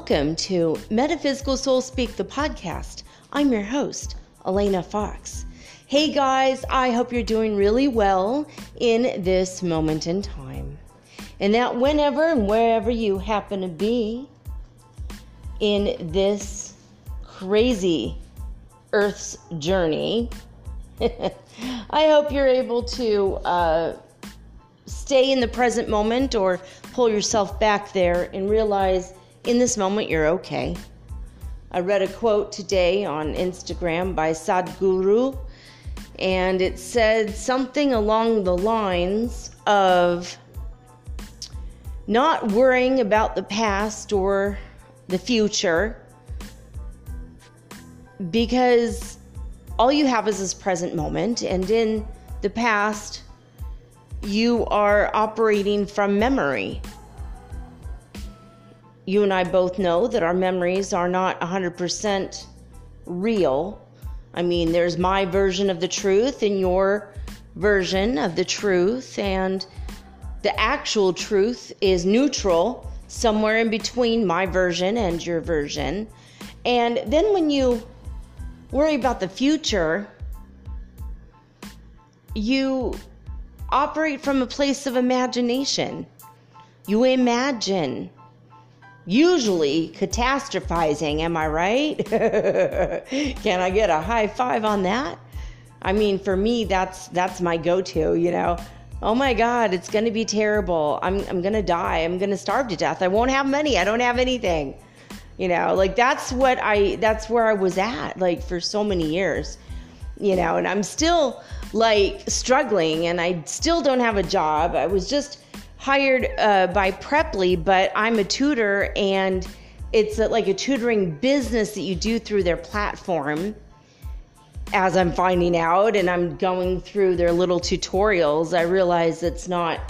Welcome to Metaphysical Soul Speak, the podcast. I'm your host, Elena Fox. Hey guys, I hope you're doing really well in this moment in time. And that whenever and wherever you happen to be in this crazy Earth's journey, I hope you're able to uh, stay in the present moment or pull yourself back there and realize in this moment, you're okay. I read a quote today on Instagram by Sadhguru, and it said something along the lines of not worrying about the past or the future because all you have is this present moment, and in the past, you are operating from memory you and I both know that our memories are not 100% real. I mean, there's my version of the truth and your version of the truth, and the actual truth is neutral, somewhere in between my version and your version. And then when you worry about the future, you operate from a place of imagination. You imagine usually catastrophizing. Am I right? Can I get a high five on that? I mean, for me, that's that's my go-to. You know, oh my God, it's gonna be terrible. I'm I'm gonna die. I'm gonna starve to death. I won't have money. I don't have anything. You know, like that's what I that's where I was at like for so many years. You know, and I'm still like struggling, and I still don't have a job. I was just hired uh, by Preply, but I'm a tutor and it's like a tutoring business that you do through their platform. As I'm finding out and I'm going through their little tutorials, I realize it's not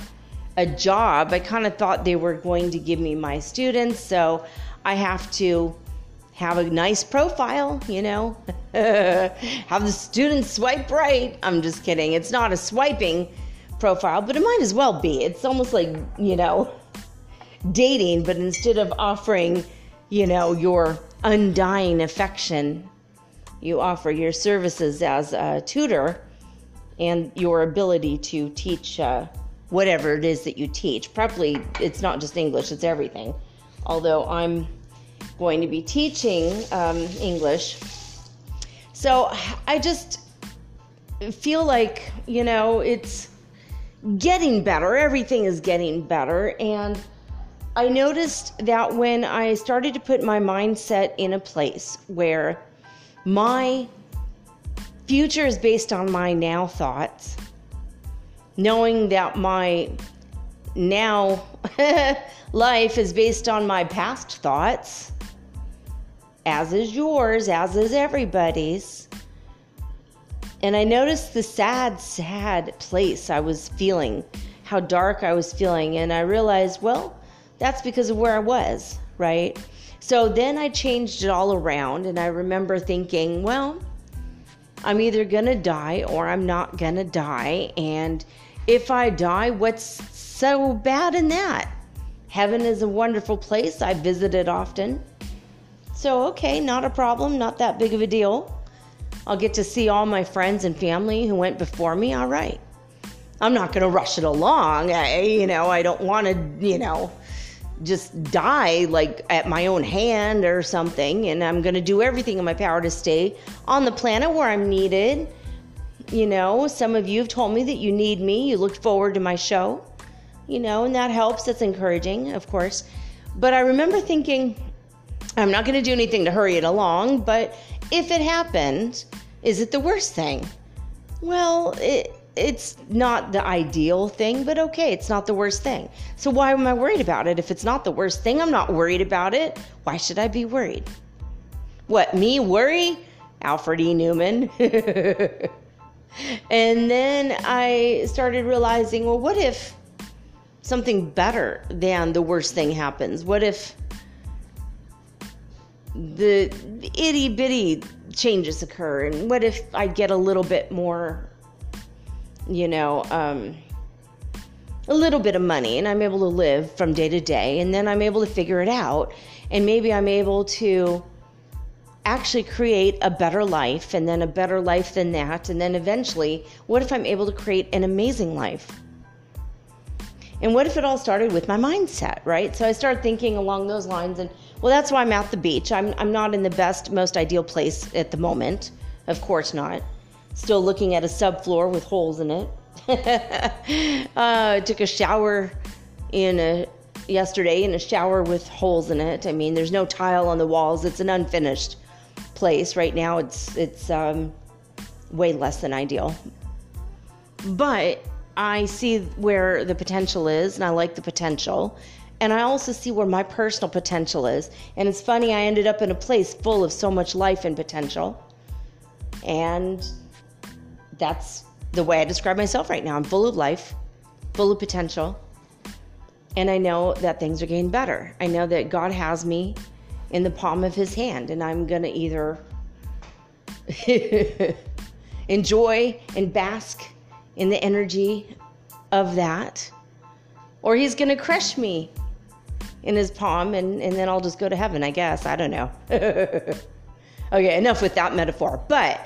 a job. I kind of thought they were going to give me my students, so I have to have a nice profile, you know, have the students swipe right. I'm just kidding. It's not a swiping profile, but it might as well be. It's almost like, you know, dating, but instead of offering, you know, your undying affection, you offer your services as a tutor and your ability to teach uh, whatever it is that you teach. Probably it's not just English, it's everything. Although I'm going to be teaching um, English. So I just feel like, you know, it's getting better. Everything is getting better. And I noticed that when I started to put my mindset in a place where my future is based on my now thoughts, knowing that my now life is based on my past thoughts, as is yours, as is everybody's and I noticed the sad, sad place I was feeling, how dark I was feeling. And I realized, well, that's because of where I was, right? So then I changed it all around. And I remember thinking, well, I'm either going to die or I'm not going to die. And if I die, what's so bad in that? Heaven is a wonderful place. I visit it often. So, okay, not a problem, not that big of a deal. I'll get to see all my friends and family who went before me. All right. I'm not going to rush it along. I, you know, I don't want to, you know, just die like at my own hand or something. And I'm going to do everything in my power to stay on the planet where I'm needed. You know, some of you have told me that you need me. You looked forward to my show, you know, and that helps. That's encouraging, of course. But I remember thinking, I'm not going to do anything to hurry it along, but if it happened, is it the worst thing? Well, it, it's not the ideal thing, but okay, it's not the worst thing. So why am I worried about it? If it's not the worst thing, I'm not worried about it. Why should I be worried? What, me worry? Alfred E. Neuman. and then I started realizing, well, what if something better than the worst thing happens? What if the itty bitty changes occur? And what if I get a little bit more, you know, um, a little bit of money and I'm able to live from day to day and then I'm able to figure it out and maybe I'm able to actually create a better life and then a better life than that and then eventually what if I'm able to create an amazing life? And what if it all started with my mindset, right? So I started thinking along those lines and well, that's why I'm at the beach. I'm, I'm not in the best, most ideal place at the moment. Of course not. Still looking at a subfloor with holes in it. uh, I took a shower in a yesterday in a shower with holes in it. I mean, there's no tile on the walls. It's an unfinished place right now. It's it's um, way less than ideal, but I see where the potential is, and I like the potential and I also see where my personal potential is. And it's funny, I ended up in a place full of so much life and potential. And that's the way I describe myself right now. I'm full of life, full of potential. And I know that things are getting better. I know that God has me in the palm of his hand, and I'm going to either enjoy and bask in the energy of that, or he's going to crush me in his palm and, and then I'll just go to heaven, I guess. I don't know. okay, enough with that metaphor. But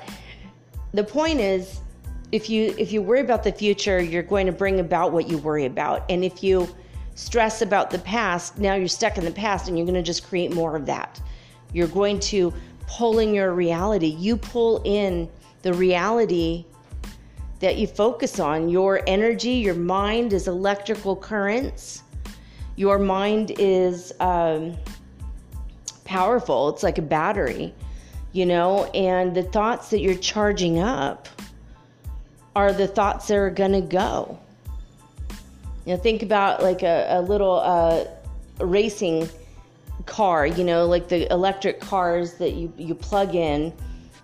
the point is if you if you worry about the future, you're going to bring about what you worry about. And if you stress about the past, now you're stuck in the past and you're going to just create more of that. You're going to pull in your reality. You pull in the reality that you focus on. Your energy, your mind is electrical currents your mind is um, powerful. It's like a battery, you know, and the thoughts that you're charging up are the thoughts that are going to go. You know, think about like a, a little uh, racing car, you know, like the electric cars that you, you plug in.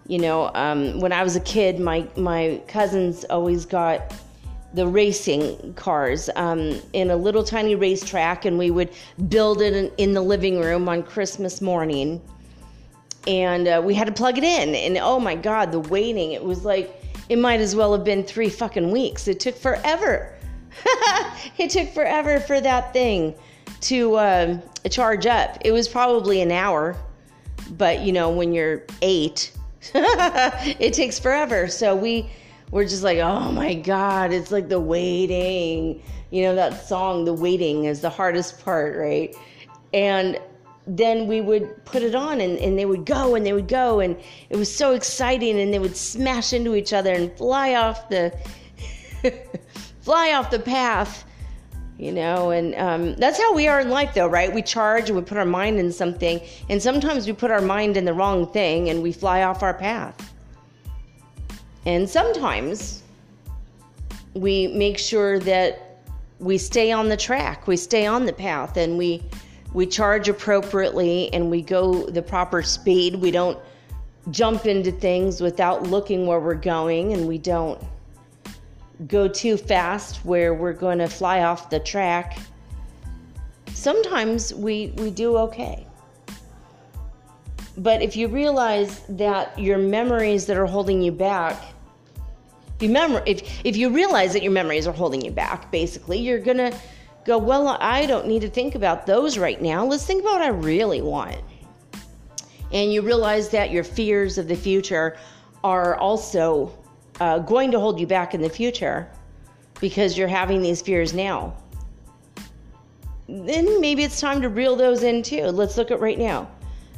You know, um, when I was a kid, my, my cousins always got the racing cars um, in a little tiny racetrack, and we would build it in, in the living room on Christmas morning. And uh, we had to plug it in, and oh my God, the waiting! It was like it might as well have been three fucking weeks. It took forever. it took forever for that thing to uh, charge up. It was probably an hour, but you know, when you're eight, it takes forever. So we we're just like, oh my God, it's like the waiting. You know, that song, The Waiting, is the hardest part, right? And then we would put it on and, and they would go and they would go and it was so exciting and they would smash into each other and fly off the fly off the path you know and um, that's how we are in life though right we charge and we put our mind in something and sometimes we put our mind in the wrong thing and we fly off our path and sometimes we make sure that we stay on the track, we stay on the path, and we we charge appropriately and we go the proper speed. We don't jump into things without looking where we're going, and we don't go too fast where we're going to fly off the track. Sometimes we we do okay. But if you realize that your memories that are holding you back, if you, mem- if, if you realize that your memories are holding you back, basically, you're going to go, well, I don't need to think about those right now. Let's think about what I really want. And you realize that your fears of the future are also uh, going to hold you back in the future because you're having these fears now. Then maybe it's time to reel those in too. Let's look at right now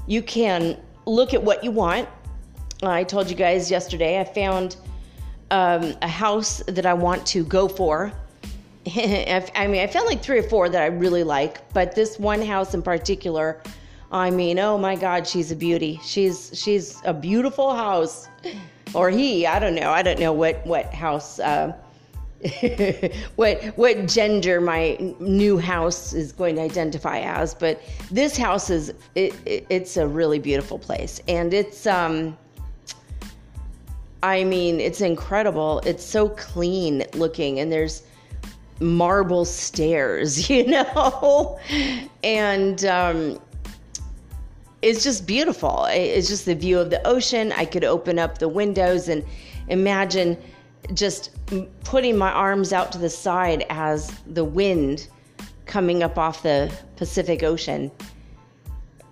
you can look at what you want. I told you guys yesterday I found um, a house that I want to go for. I mean, I found like three or four that I really like, but this one house in particular, I mean, oh my God, she's a beauty. She's she's a beautiful house, or he. I don't know. I don't know what what house. Uh, what what gender my new house is going to identify as but this house is it, it, it's a really beautiful place. And it's um i mean it's incredible. It's so clean looking and there's marble stairs you know? And um it's just beautiful. It's just the view of the ocean. I could open up the windows and imagine just putting my arms out to the side as the wind coming up off the Pacific Ocean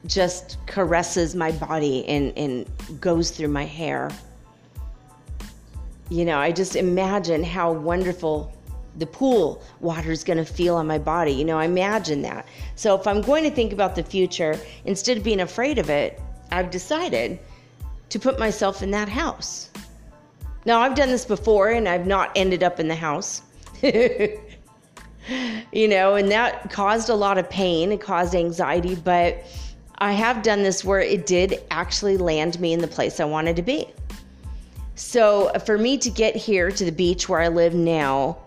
just caresses my body and, and goes through my hair. You know, I just imagine how wonderful the pool water is going to feel on my body. You know, I imagine that. So if I'm going to think about the future, instead of being afraid of it, I've decided to put myself in that house. Now, I've done this before and I've not ended up in the house. you know, and that caused a lot of pain, it caused anxiety, but I have done this where it did actually land me in the place I wanted to be. So, for me to get here to the beach where I live now,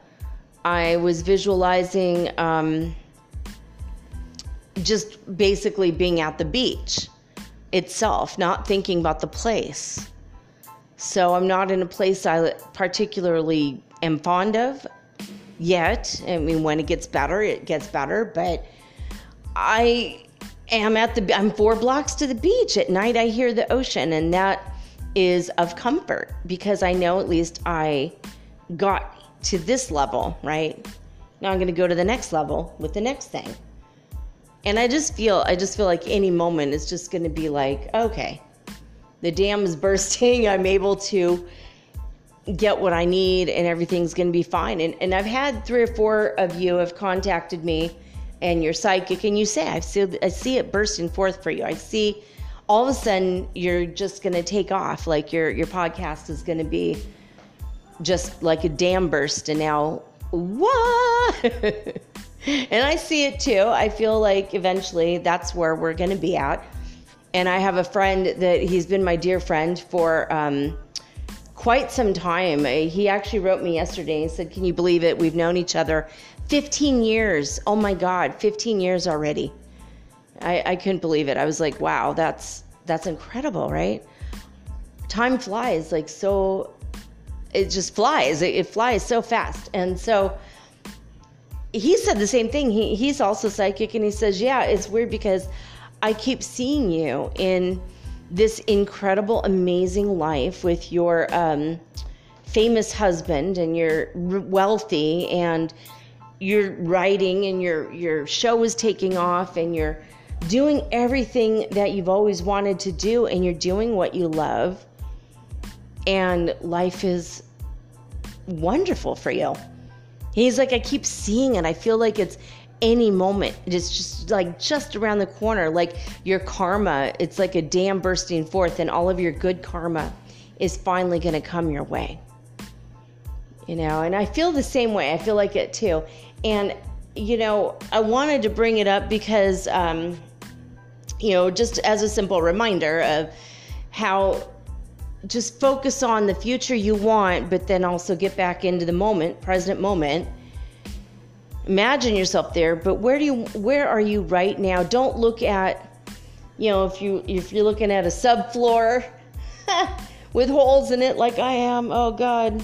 I was visualizing um, just basically being at the beach itself, not thinking about the place. So I'm not in a place I particularly am fond of yet. I mean, when it gets better, it gets better. But I am at the, I'm four blocks to the beach. At night, I hear the ocean, and that is of comfort because I know at least I got to this level, right? Now I'm going to go to the next level with the next thing. And I just feel, I just feel like any moment is just going to be like, okay, the dam is bursting. I'm able to get what I need and everything's going to be fine. And, and I've had three or four of you have contacted me and you're psychic and you say, I see, I see it bursting forth for you. I see all of a sudden you're just going to take off. Like your, your podcast is going to be just like a dam burst. And now, what? and I see it too. I feel like eventually that's where we're going to be at and I have a friend that he's been my dear friend for um, quite some time. He actually wrote me yesterday and said, Can you believe it? We've known each other 15 years. Oh my God, 15 years already. I, I couldn't believe it. I was like, wow, that's that's incredible, right? Time flies like so it just flies. It, it flies so fast. And so he said the same thing. He he's also psychic and he says, Yeah, it's weird because I keep seeing you in this incredible, amazing life with your um, famous husband, and you're wealthy, and you're writing, and your your show is taking off, and you're doing everything that you've always wanted to do, and you're doing what you love, and life is wonderful for you. He's like, I keep seeing it. I feel like it's any moment. It's just like just around the corner. Like your karma, it's like a dam bursting forth, and all of your good karma is finally going to come your way. You know, and I feel the same way. I feel like it too. And, you know, I wanted to bring it up because, um, you know, just as a simple reminder of how just focus on the future you want, but then also get back into the moment, present moment imagine yourself there but where do you where are you right now? Don't look at you know if you if you're looking at a subfloor with holes in it like i am oh god.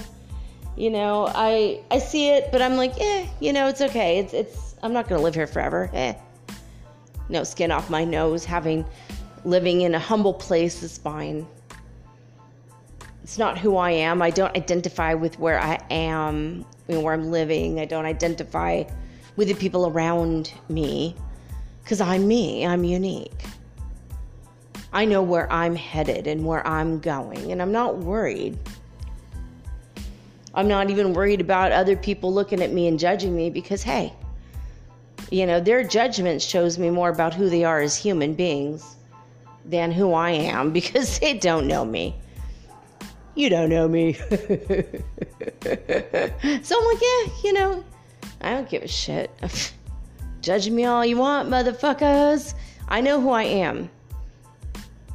You know i i see it but i'm like eh you know it's okay. It's it's i'm not gonna live here forever. Eh. No skin off my nose having living in a humble place is fine it's not who I am. I don't identify with where I am, you know, where I'm living. I don't identify with the people around me because I'm me. I'm unique. I know where I'm headed and where I'm going, and I'm not worried. I'm not even worried about other people looking at me and judging me because, hey, you know, their judgment shows me more about who they are as human beings than who I am because they don't know me you don't know me. so I'm like, yeah, you know, I don't give a shit. Judge me all you want, motherfuckers. I know who I am.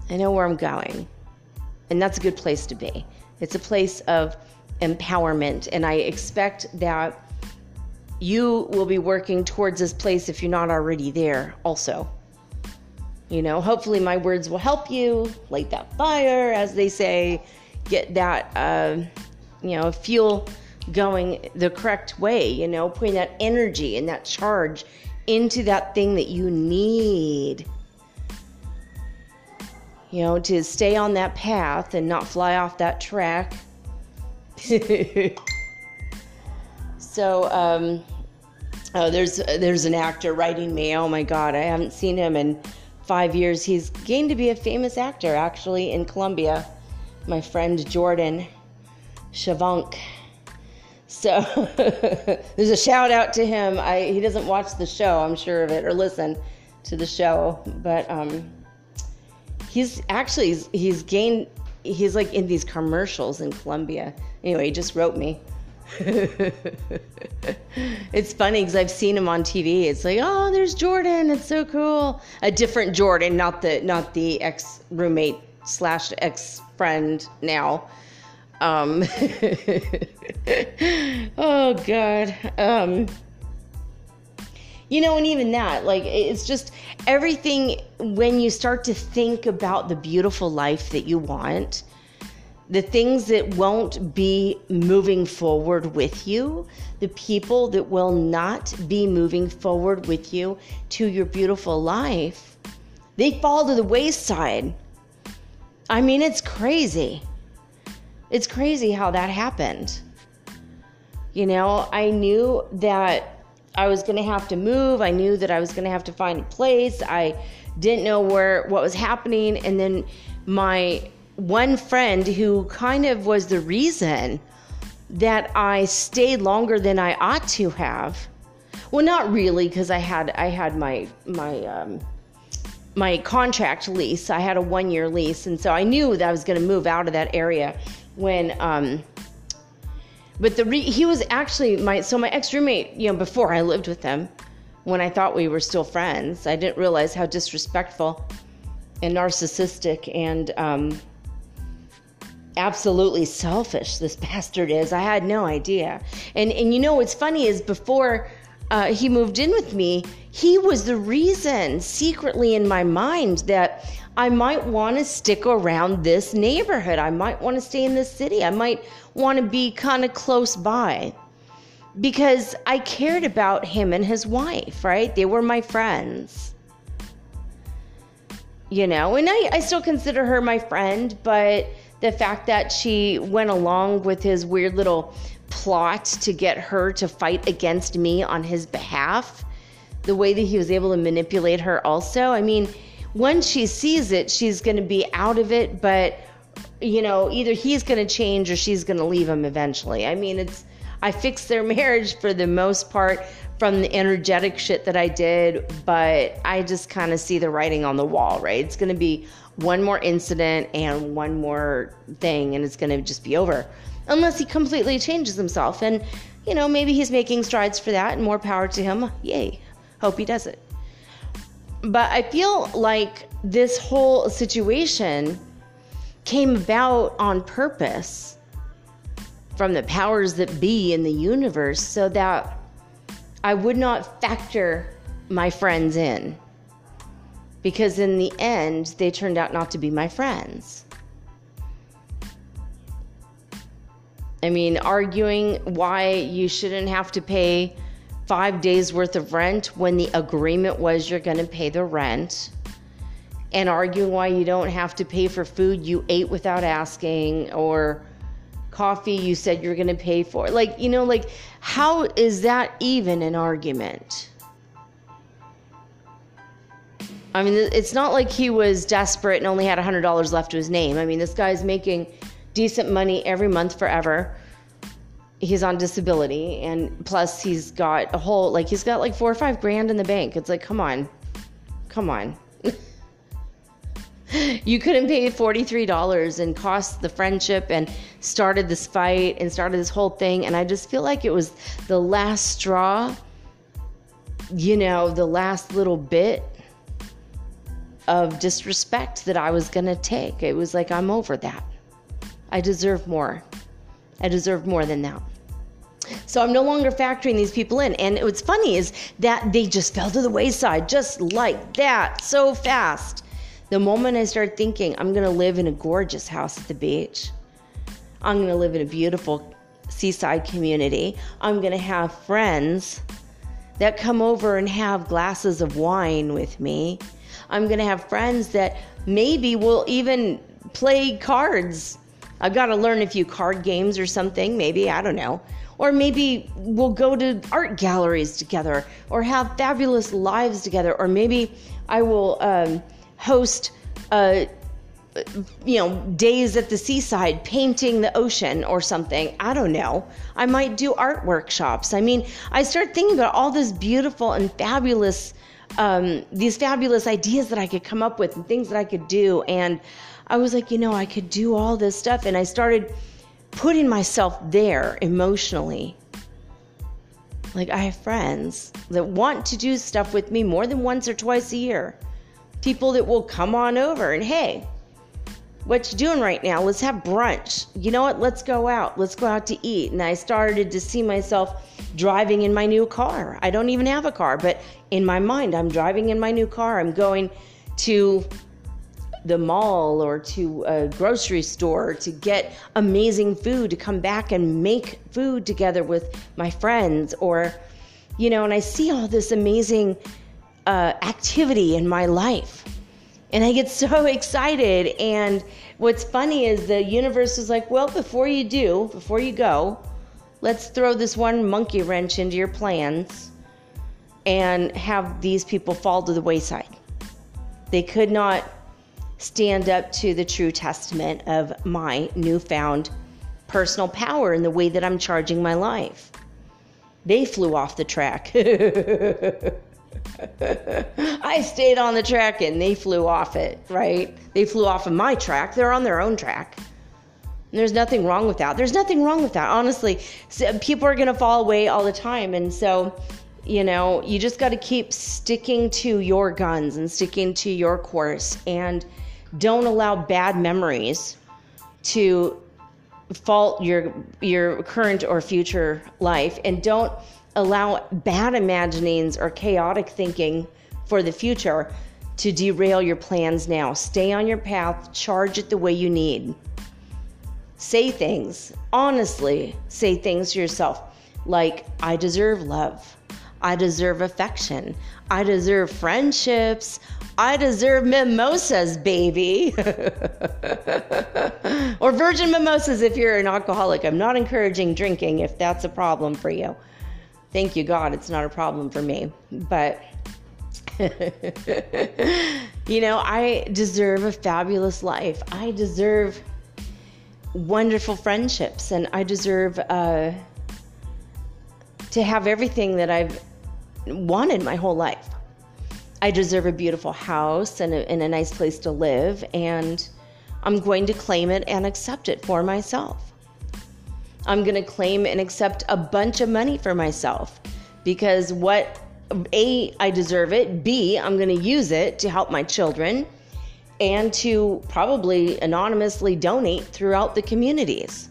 I know where I'm going. And that's a good place to be. It's a place of empowerment. And I expect that you will be working towards this place if you're not already there, also. You know, hopefully, my words will help you light that fire, as they say, get that, uh, you know, fuel going the correct way, you know, putting that energy and that charge into that thing that you need. You know, to stay on that path and not fly off that track. so, um, oh, there's there's an actor writing me. Oh my God, I haven't seen him in five years. He's gained to be a famous actor, actually, in Colombia. My friend Jordan Shavank. So there's a shout out to him. I, he doesn't watch the show, I'm sure of it, or listen to the show, but um, he's actually he's, he's gained. He's like in these commercials in Colombia. Anyway, he just wrote me. it's funny because I've seen him on TV. It's like, oh, there's Jordan. It's so cool. A different Jordan, not the not the ex roommate slash ex friend now. Um, oh God. Um, you know, and even that, like, it's just everything when you start to think about the beautiful life that you want, the things that won't be moving forward with you, the people that will not be moving forward with you to your beautiful life, they fall to the wayside. I mean, it's crazy. It's crazy how that happened. You know, I knew that I was going to have to move. I knew that I was going to have to find a place. I didn't know where what was happening and then my one friend who kind of was the reason that I stayed longer than I ought to have. Well, not really because I had I had my my um my contract lease. I had a one year lease, and so I knew that I was going to move out of that area when um but the re- he was actually my so my ex roommate you know before i lived with him when i thought we were still friends i didn't realize how disrespectful and narcissistic and um absolutely selfish this bastard is i had no idea and and you know what's funny is before uh, he moved in with me he was the reason secretly in my mind that I might want to stick around this neighborhood. I might want to stay in this city. I might want to be kind of close by because I cared about him and his wife, right? They were my friends. You know, and I, I still consider her my friend, but the fact that she went along with his weird little plot to get her to fight against me on his behalf, the way that he was able to manipulate her, also, I mean, once she sees it, she's going to be out of it, but you know, either he's going to change or she's going to leave him eventually. I mean, it's I fixed their marriage for the most part from the energetic shit that I did, but I just kind of see the writing on the wall, right? It's going to be one more incident and one more thing and it's going to just be over. Unless he completely changes himself and you know, maybe he's making strides for that and more power to him. Yay. Hope he does it. But I feel like this whole situation came about on purpose from the powers that be in the universe so that I would not factor my friends in. Because in the end, they turned out not to be my friends. I mean, arguing why you shouldn't have to pay five days worth of rent when the agreement was you're going to pay the rent and arguing why you don't have to pay for food you ate without asking or coffee you said you're going to pay for like you know like how is that even an argument I mean, it's not like he was desperate and only had $100 left to his name. I mean, this guy's making decent money every month forever. He's on disability and plus he's got a whole like he's got like four or five grand in the bank. It's like come on. Come on. You couldn't pay $43 and cost the friendship and started this fight and started this whole thing. And i just feel like it was the last straw you know the last little bit of disrespect that I was going to take. It was like, I'm over that. I deserve more. I deserve more than that. So I'm no longer factoring these people in. And what's funny is that they just fell to the wayside just like that, so fast. The moment I started thinking, I'm going to live in a gorgeous house at the beach, I'm going to live in a beautiful seaside community, I'm going to have friends that come over and have glasses of wine with me. I'm going to have friends that maybe will even play cards. I've got to learn a few card games or something, maybe, I don't know. Or maybe we'll go to art galleries together or have fabulous lives together. Or maybe I will um, host a you know, days at the seaside painting the ocean or something. I don't know. I might do art workshops. I mean, I start thinking about all this beautiful and fabulous, um, these fabulous ideas that I could come up with and things that I could do. And I was like, you know, I could do all this stuff. And I started putting myself there emotionally. Like, I have friends that want to do stuff with me more than once or twice a year. People that will come on over and, hey, what you doing right now? Let's have brunch. You know what? Let's go out. Let's go out to eat. And I started to see myself driving in my new car. I don't even have a car, but in my mind, I'm driving in my new car. I'm going to the mall or to a grocery store to get amazing food to come back and make food together with my friends or you know and i see all this amazing uh, activity in my life and i get so excited and what's funny is the universe is like well before you do before you go let's throw this one monkey wrench into your plans and have these people fall to the wayside they could not stand up to the true testament of my newfound personal power in the way that I'm charging my life. They flew off the track. I stayed on the track and they flew off it, right? They flew off of my track. They're on their own track. And there's nothing wrong with that. There's nothing wrong with that. Honestly, people are going to fall away all the time. And so, you know, you just got to keep sticking to your guns and sticking to your course and don't allow bad memories to fault your your current or future life and don't allow bad imaginings or chaotic thinking for the future to derail your plans now. Stay on your path, charge it the way you need. Say things, honestly, say things to yourself like, I deserve love. I deserve affection. I deserve friendships. I deserve mimosas, baby. or virgin mimosas if you're an alcoholic. I'm not encouraging drinking if that's a problem for you. Thank you, God, it's not a problem for me. But, you know, I deserve a fabulous life. I deserve wonderful friendships, and I deserve uh, to have everything that I've wanted my whole life. I deserve a beautiful house and a, and a nice place to live, and I'm going to claim it and accept it for myself. I'm going to claim and accept a bunch of money for myself because what A, I deserve it, B, I'm going to use it to help my children and to probably anonymously donate throughout the communities.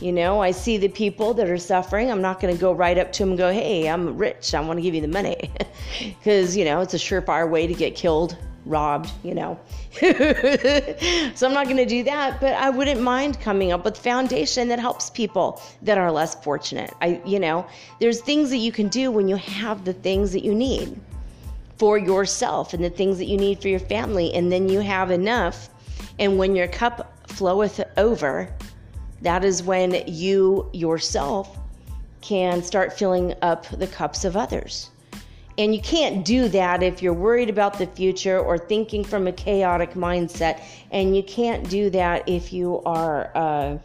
You know, I see the people that are suffering. I'm not going to go right up to them and go, hey, I'm rich. I want to give you the money. Because, you know, it's a surefire way to get killed, robbed, you know. so I'm not going to do that. But I wouldn't mind coming up with foundation that helps people that are less fortunate. I, you know, there's things that you can do when you have the things that you need for yourself and the things that you need for your family. And then you have enough. And when your cup floweth over, that is when you yourself can start filling up the cups of others. And you can't do that if you're worried about the future or thinking from a chaotic mindset. And you can't do that if you are uh,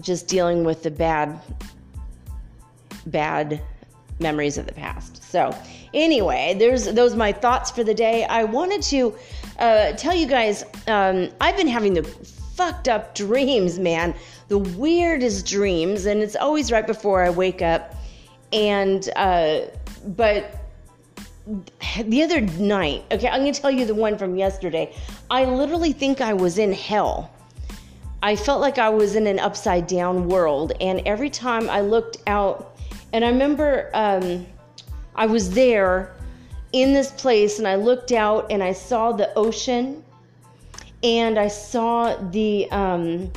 just dealing with the bad, bad memories of the past. So, anyway, there's those my thoughts for the day. I wanted to uh, tell you guys um, I've been having the fucked up dreams, man. The weirdest dreams, and it's always right before I wake up. And, uh, but the other night, okay, I'm going to tell you the one from yesterday. I literally think I was in hell. I felt like I was in an upside down world. And every time I looked out, and I remember um, I was there in this place and I looked out and I saw the ocean and I saw the um,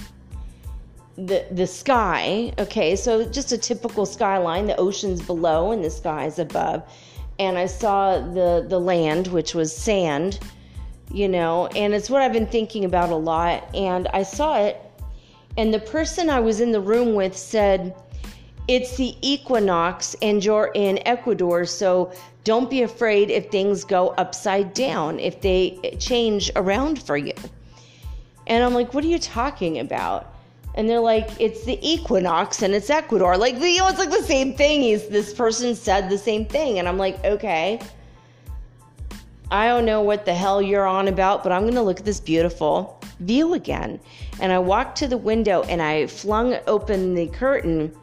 the the sky. Okay, so just a typical skyline. The ocean's below and the sky's above, and I saw the the land, which was sand. You know, and it's what I've been thinking about a lot. And I saw it, and the person I was in the room with said, "It's the equinox, and you're in Ecuador, so don't be afraid if things go upside down, if they change around for you." And I'm like, "What are you talking about?" And they're like, it's the equinox and it's Ecuador. Like, you know, it's like the same thing. He's this person said the same thing, and I'm like, okay. I don't know what the hell you're on about, but I'm going to look at this beautiful view again. And I walked to the window and I flung open the curtain,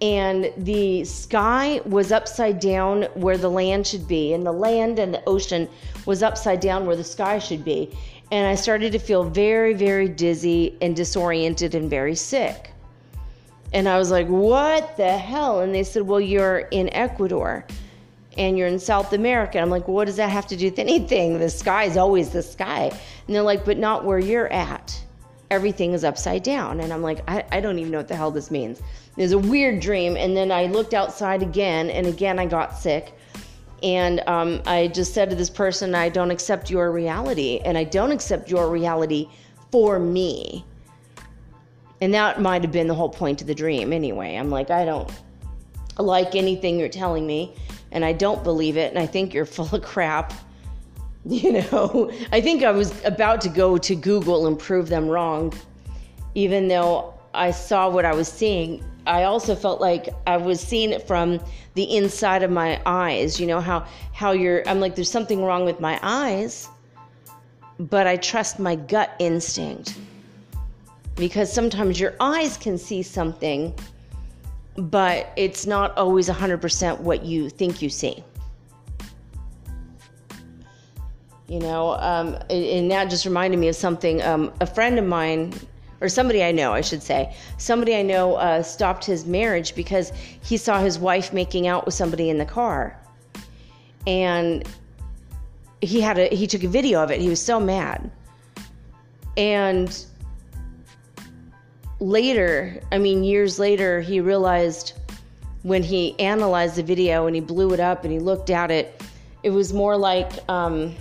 and the sky was upside down where the land should be, and the land and the ocean was upside down where the sky should be and I started to feel very, very dizzy and disoriented and very sick. And I was like, what the hell? And they said, well, you're in Ecuador and you're in South America. I'm like, well, what does that have to do with anything? The sky is always the sky. And they're like, but not where you're at. Everything is upside down. And I'm like, I, I don't even know what the hell this means. It was a weird dream. And then I looked outside again, and again I got sick. And um, I just said to this person, I don't accept your reality, and I don't accept your reality for me. And that might have been the whole point of the dream anyway. I'm like, I don't like anything you're telling me, and I don't believe it, and I think you're full of crap. You know, I think I was about to go to Google and prove them wrong, even though I saw what I was seeing I also felt like I was seeing it from the inside of my eyes. You know how how you're. I'm like, there's something wrong with my eyes, but I trust my gut instinct because sometimes your eyes can see something, but it's not always 100% what you think you see. You know, um, and that just reminded me of something. Um, a friend of mine or somebody I know, I should say, somebody I know uh, stopped his marriage because he saw his wife making out with somebody in the car, and he had a he took a video of it. He was so mad, and later, I mean years later, he realized when he analyzed the video and he blew it up and he looked at it, it was more like um,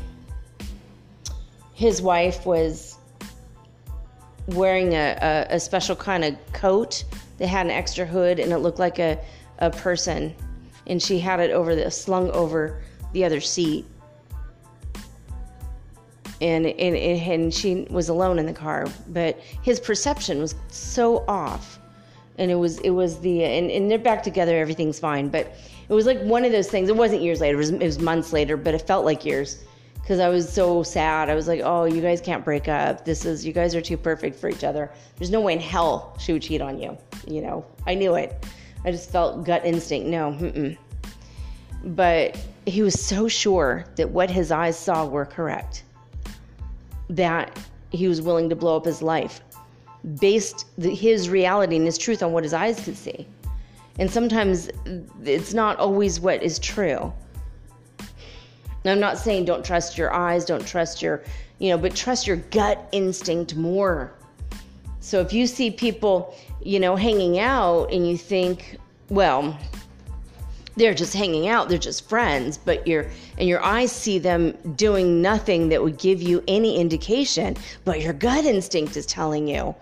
his wife was wearing a, a, a special kind of coat that had an extra hood and it looked like a, a person. And she had it over the slung over the other seat. And, and, and she was alone in the car, but his perception was so off. And it was it was the and, and they're back together, everything's fine. But it was like one of those things. It wasn't years later; it was, it was months later, but it felt like years because I was so sad. I was like, oh, you guys can't break up. This is, you guys are too perfect for each other. There's no way in hell she would cheat on you. You know, I knew it. I just felt gut instinct. No, mm-mm. But he was so sure that what his eyes saw were correct that he was willing to blow up his life based the, his reality and his truth on what his eyes could see. And sometimes it's not always what is true. Now, I'm not saying don't trust your eyes, don't trust your, you know, but trust your gut instinct more. So if you see people, you know, hanging out and you think, well, they're just hanging out, they're just friends, but your and your eyes see them doing nothing that would give you any indication, but your gut instinct is telling you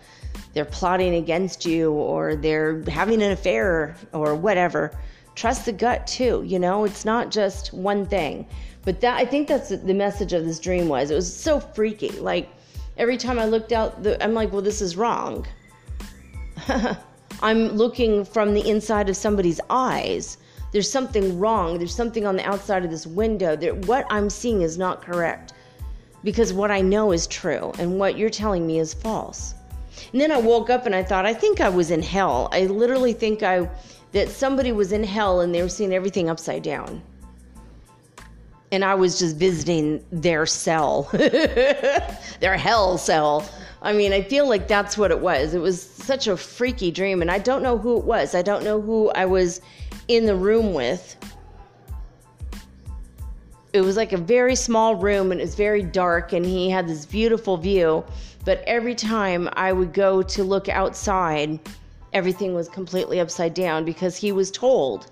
they're plotting against you or they're having an affair or whatever. Trust the gut too, you know, it's not just one thing. But that I think that's the message of this dream was. It was so freaky. Like every time I looked out, the, I'm like, well, this is wrong. I'm looking from the inside of somebody's eyes. There's something wrong. There's something on the outside of this window. That what I'm seeing is not correct because what I know is true and what you're telling me is false. And then I woke up and I thought, I think I was in hell. I literally think I that somebody was in hell and they were seeing everything upside down and I was just visiting their cell, their hell cell. I mean, I feel like that's what it was. It was such a freaky dream, and I don't know who it was. I don't know who I was in the room with. It was like a very small room, and it was very dark, and he had this beautiful view. But every time I would go to look outside, everything was completely upside down because he was told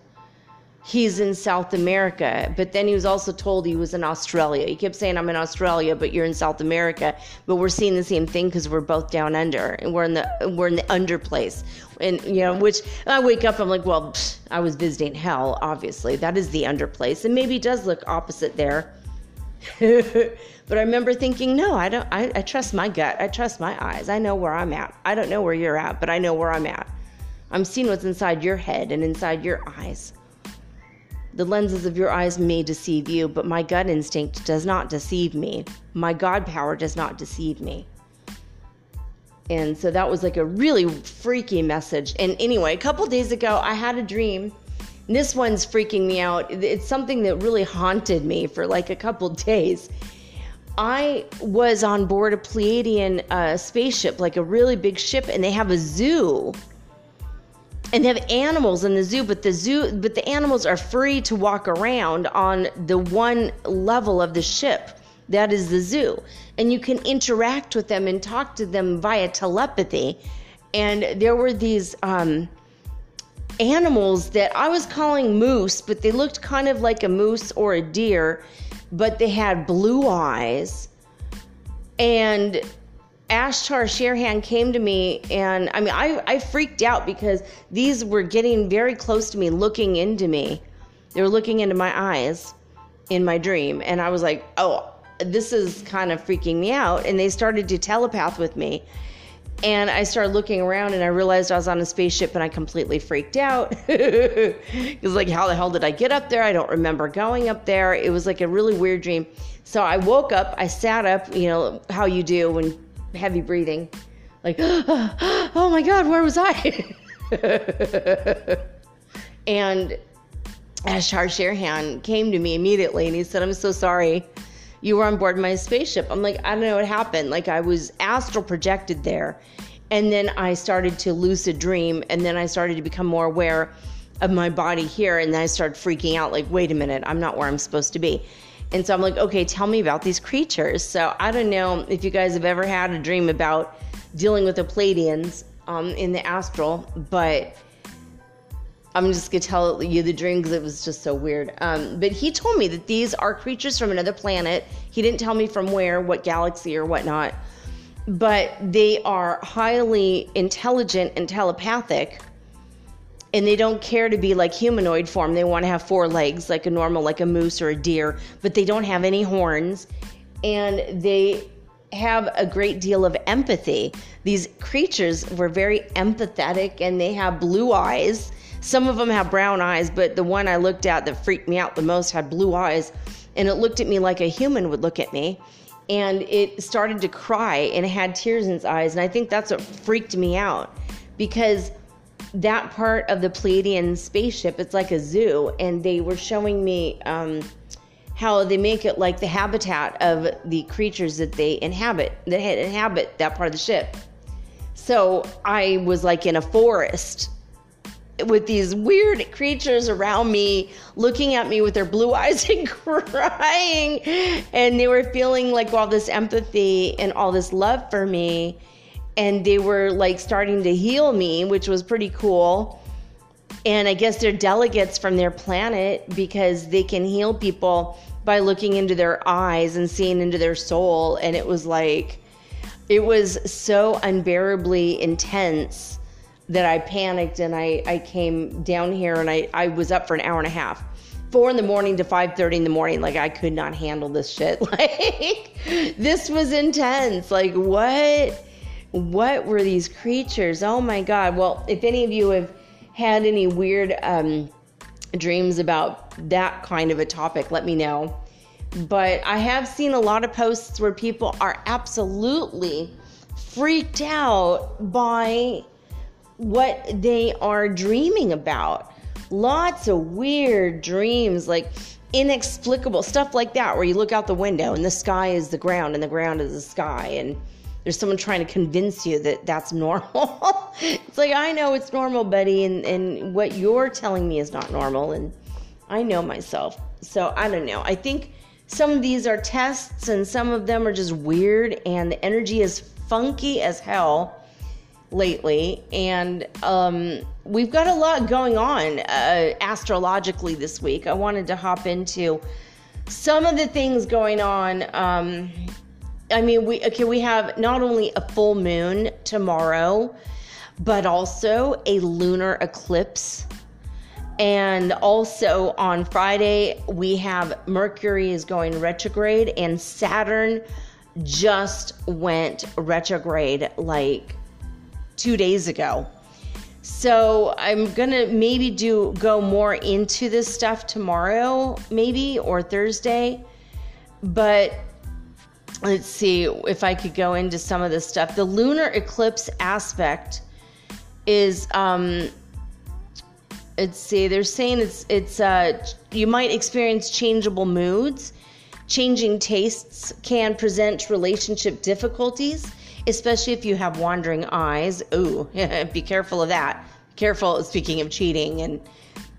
he's in South America, but then he was also told he was in Australia. He kept saying, I'm in Australia, but you're in South America. But we're seeing the same thing because we're both down under and we're in the we're in the under place. And you know, which I wake up, I'm like, well, psh, I was visiting hell, obviously. That is the under place. And maybe it does look opposite there. but I remember thinking, no, I don't I, I trust my gut. I trust my eyes. I know where I'm at. I don't know where you're at, but I know where I'm at. I'm seeing what's inside your head and inside your eyes. The lenses of your eyes may deceive you, but my gut instinct does not deceive me. My God power does not deceive me. And so that was like a really freaky message. And anyway, a couple days ago, I had a dream. This one's freaking me out. It's something that really haunted me for like a couple days. I was on board a Pleiadian uh, spaceship, like a really big ship, and they have a zoo and they have animals in the zoo but the zoo but the animals are free to walk around on the one level of the ship. That is the zoo. And you can interact with them and talk to them via telepathy. And there were these um, animals that i was calling moose but they looked kind of like a moose or a deer but they had blue eyes. And Ashtar Sheran came to me, and I mean, I, I freaked out because these were getting very close to me, looking into me. They were looking into my eyes in my dream, and I was like, oh, this is kind of freaking me out. And they started to telepath with me. And I started looking around and I realized I was on a spaceship and I completely freaked out. it was like, how the hell did I get up there? I don't remember going up there. It was like a really weird dream. So I woke up, I sat up, you know, how you do when heavy breathing, like, oh my God, where was I? and Ashtar Sheran came to me immediately and he said, I'm so sorry. You were on board my spaceship. I'm like, I don't know what happened. Like, I was astral projected there. And then I started to lucid dream. And then I started to become more aware of my body here. And then I started freaking out, like, wait a minute, I'm not where I'm supposed to be. And so I'm like, okay, tell me about these creatures. So I don't know if you guys have ever had a dream about dealing with the Pleiadians um, in the astral, but I'm just gonna tell you the dream because it was just so weird. Um, but he told me that these are creatures from another planet. He didn't tell me from where, what galaxy or whatnot, but they are highly intelligent and telepathic and they don't care to be like humanoid form. They want to have four legs, like a normal, like a moose or a deer, but they don't have any horns. And they have a great deal of empathy. These creatures were very empathetic and they have blue eyes. Some of them have brown eyes, but the one I looked at that freaked me out the most had blue eyes. And it looked at me like a human would look at me. And it started to cry and it had tears in its eyes. And I think that's what freaked me out because that part of the Pleiadian spaceship, it's like a zoo, and they were showing me um, how they make it like the habitat of the creatures that they inhabit, that inhabit that part of the ship. So I was like in a forest with these weird creatures around me looking at me with their blue eyes and crying and they were feeling like all this empathy and all this love for me and they were like starting to heal me, which was pretty cool. And I guess they're delegates from their planet because they can heal people by looking into their eyes and seeing into their soul. And it was like, it was so unbearably intense that I panicked and I, I came down here and I, I was up for an hour and a half. Four in the morning to five thirty in the morning, like I could not handle this shit. Like this was intense. Like what? What were these creatures? Oh my God. Well, if any of you have had any weird um, dreams about that kind of a topic, let me know. But I have seen a lot of posts where people are absolutely freaked out by what they are dreaming about. lots of weird dreams, like inexplicable stuff like that, where you look out the window and the sky is the ground and the ground is the sky, and there's someone trying to convince you that that's normal. it's like, I know it's normal, buddy, and, and what you're telling me is not normal, and I know myself. So I don't know. I think some of these are tests, and some of them are just weird, and the energy is funky as hell lately, and um, we've got a lot going on uh, astrologically this week. I wanted to hop into some of the things going on. Um, I mean, we okay. We have not only a full moon tomorrow, but also a lunar eclipse. And also on Friday, we have Mercury is going retrograde, and Saturn just went retrograde like two days ago. So I'm gonna maybe do go more into this stuff tomorrow, maybe or Thursday. But let's see if I could go into some of this stuff. The lunar eclipse aspect is um let's see, they're saying it's it's uh you might experience changeable moods. Changing tastes can present relationship difficulties especially if you have wandering eyes. Ooh, be careful of that. Careful, speaking of cheating, and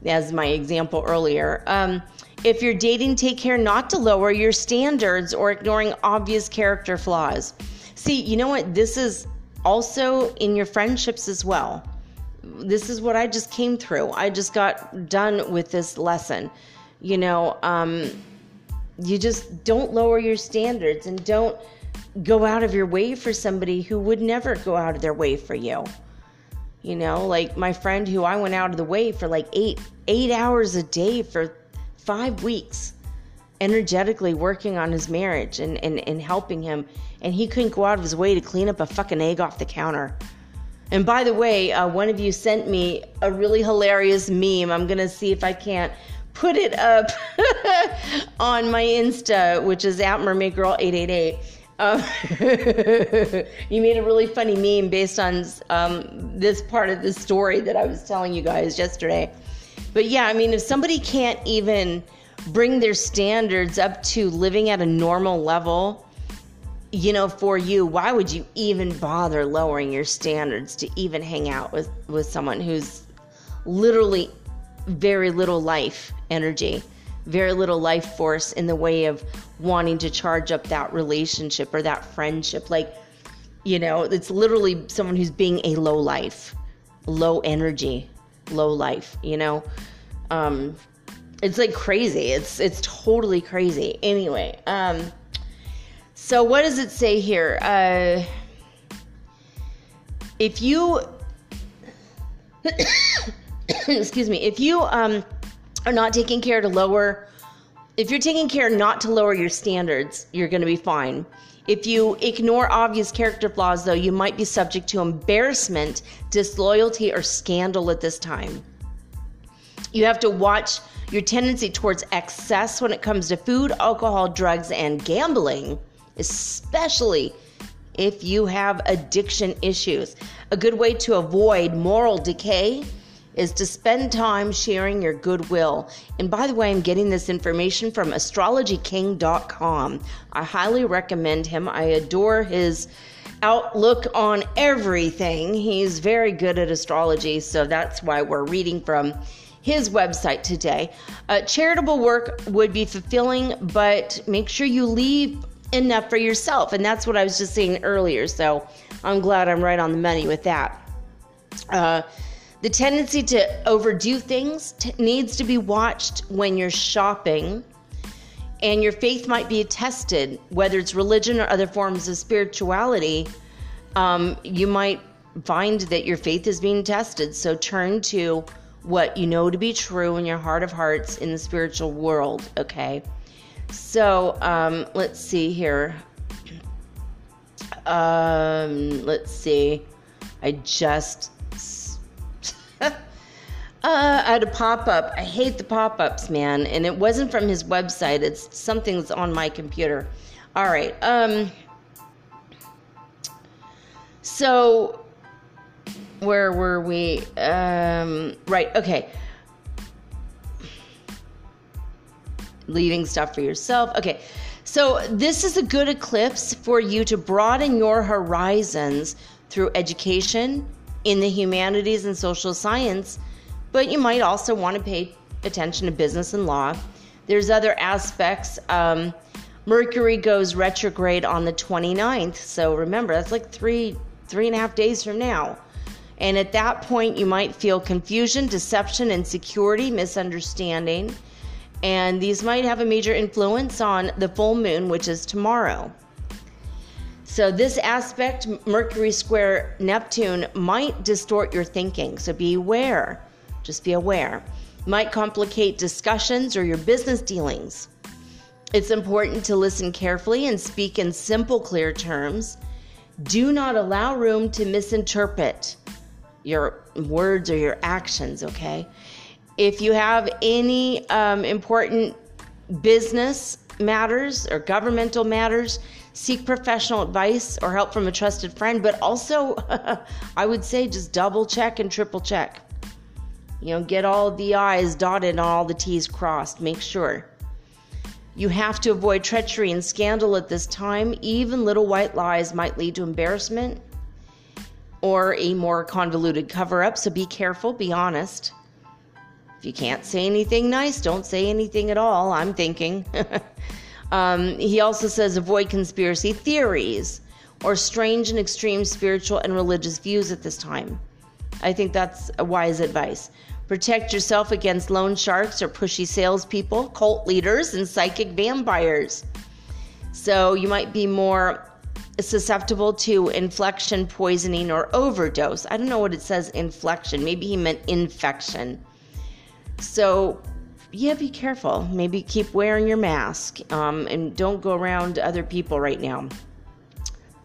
as my example earlier. Um, if you're dating, take care not to lower your standards or ignoring obvious character flaws. See, you know what? This is also in your friendships as well. This is what I just came through. I just got done with this lesson. You know, um, you just don't lower your standards and don't go out of your way for somebody who would never go out of their way for you. You know, like my friend who I went out of the way for like eight eight hours a day for five weeks, energetically working on his marriage and, and, and helping him, and he couldn't go out of his way to clean up a fucking egg off the counter. And by the way, uh, one of you sent me a really hilarious meme. I'm gonna see if I can't put it up on my Insta, which is at Mermaid Girl 888 um, you made a really funny meme based on um, this part of the story that I was telling you guys yesterday. But yeah, I mean, if somebody can't even bring their standards up to living at a normal level, you know, for you, why would you even bother lowering your standards to even hang out with, with someone who's literally very little life energy? very little life force in the way of wanting to charge up that relationship or that friendship. Like, you know, it's literally someone who's being a low life, low energy, low life, you know? Um, it's like crazy. It's it's totally crazy. Anyway, um, so what does it say here? Uh, if you excuse me, if you um are not taking care to lower if you're taking care not to lower your standards, you're going to be fine. If you ignore obvious character flaws, though, you might be subject to embarrassment, disloyalty, or scandal at this time. You have to watch your tendency towards excess when it comes to food, alcohol, drugs, and gambling, especially if you have addiction issues. A good way to avoid moral decay is to spend time sharing your goodwill. And by the way, I'm getting this information from astrologyking.com. I highly recommend him. I adore his outlook on everything. He's very good at astrology, so that's why we're reading from his website today. Uh, charitable work would be fulfilling, but make sure you leave enough for yourself. And that's what I was just saying earlier. So I'm glad I'm right on the money with that. Uh, the tendency to overdo things t- needs to be watched when you're shopping, and your faith might be tested, whether it's religion or other forms of spirituality. Um, you might find that your faith is being tested. So turn to what you know to be true in your heart of hearts in the spiritual world, okay? So um, let's see here. Um, let's see. I just I had a pop up. I hate the pop ups, man. And it wasn't from his website, it's something that's on my computer. All right. Um, so, where were we? Um, right. Okay. leaving stuff for yourself. Okay, so this is a good eclipse for you to broaden your horizons through education in the humanities and social science, but you might also want to pay attention to business and law. There's other aspects. Um, Mercury goes retrograde on the 29th, so remember that's like three three and a half days from now. And at that point, you might feel confusion, deception, insecurity, misunderstanding. And these might have a major influence on the full moon, which is tomorrow. So, this aspect, Mercury square Neptune, might distort your thinking. So, be aware. Just be aware. Might complicate discussions or your business dealings. It's important to listen carefully and speak in simple, clear terms. Do not allow room to misinterpret your words or your actions, okay? If you have any um, important business matters or governmental matters, seek professional advice or help from a trusted friend, but also I would say just double check and triple check. You know, get all the I's dotted and all the T's crossed. Make sure. You have to avoid treachery and scandal at this time. Even little white lies might lead to embarrassment or a more convoluted cover up, so be careful, be honest. If you can't say anything nice, don't say anything at all, I'm thinking. Um, he also says avoid conspiracy theories or strange and extreme spiritual and religious views at this time. I think that's wise advice. Protect yourself against loan sharks or pushy salespeople, cult leaders, and psychic vampires. So you might be more susceptible to inflection, poisoning, or overdose. I don't know what it says, inflection. Maybe he meant infection. So yeah, be careful. Maybe keep wearing your mask um, and don't go around other people right now.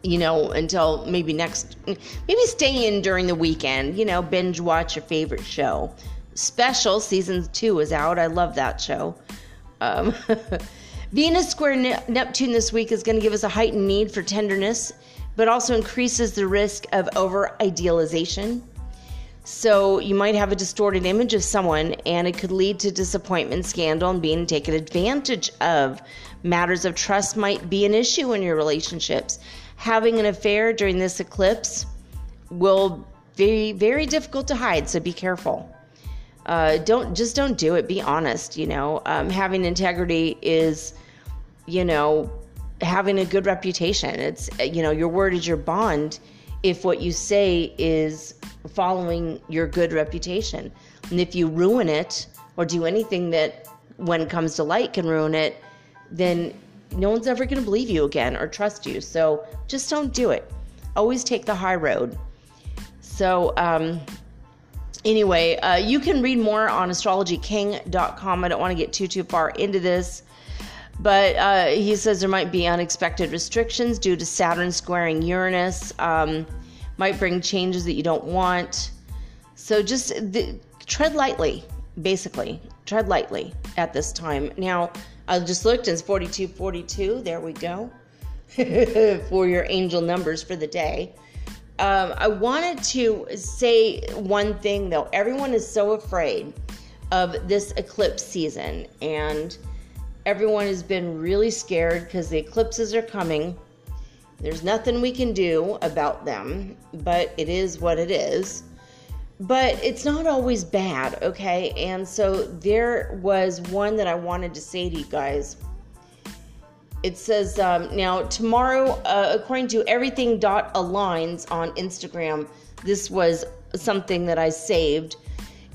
You know, until maybe next, maybe stay in during the weekend. You know, binge watch your favorite show. Special season two is out. I love that show. Um, Venus square ne- Neptune this week is going to give us a heightened need for tenderness, but also increases the risk of over idealization so you might have a distorted image of someone, and it could lead to disappointment, scandal, and being taken advantage of. Matters of trust might be an issue in your relationships. Having an affair during this eclipse will be very difficult to hide, so be careful. Uh, don't just don't do it. Be honest. You know, um, having integrity is, you know, having a good reputation. It's you know, your word is your bond. If what you say is following your good reputation. And if you ruin it or do anything that, when it comes to light, can ruin it, then no one's ever going to believe you again or trust you. So just don't do it. Always take the high road. So, um, anyway, uh, you can read more on astrologyking.com. I don't want to get too, too far into this. But uh, he says there might be unexpected restrictions due to Saturn squaring Uranus. Um, might bring changes that you don't want. So just the, tread lightly, basically. Tread lightly at this time. Now, I just looked, it's 4242. There we go. for your angel numbers for the day. Um, I wanted to say one thing though. Everyone is so afraid of this eclipse season, and everyone has been really scared because the eclipses are coming. There's nothing we can do about them, but it is what it is. But it's not always bad, okay? And so there was one that I wanted to say to you guys. It says, um, now tomorrow, uh, according to everything dot aligns on Instagram, this was something that I saved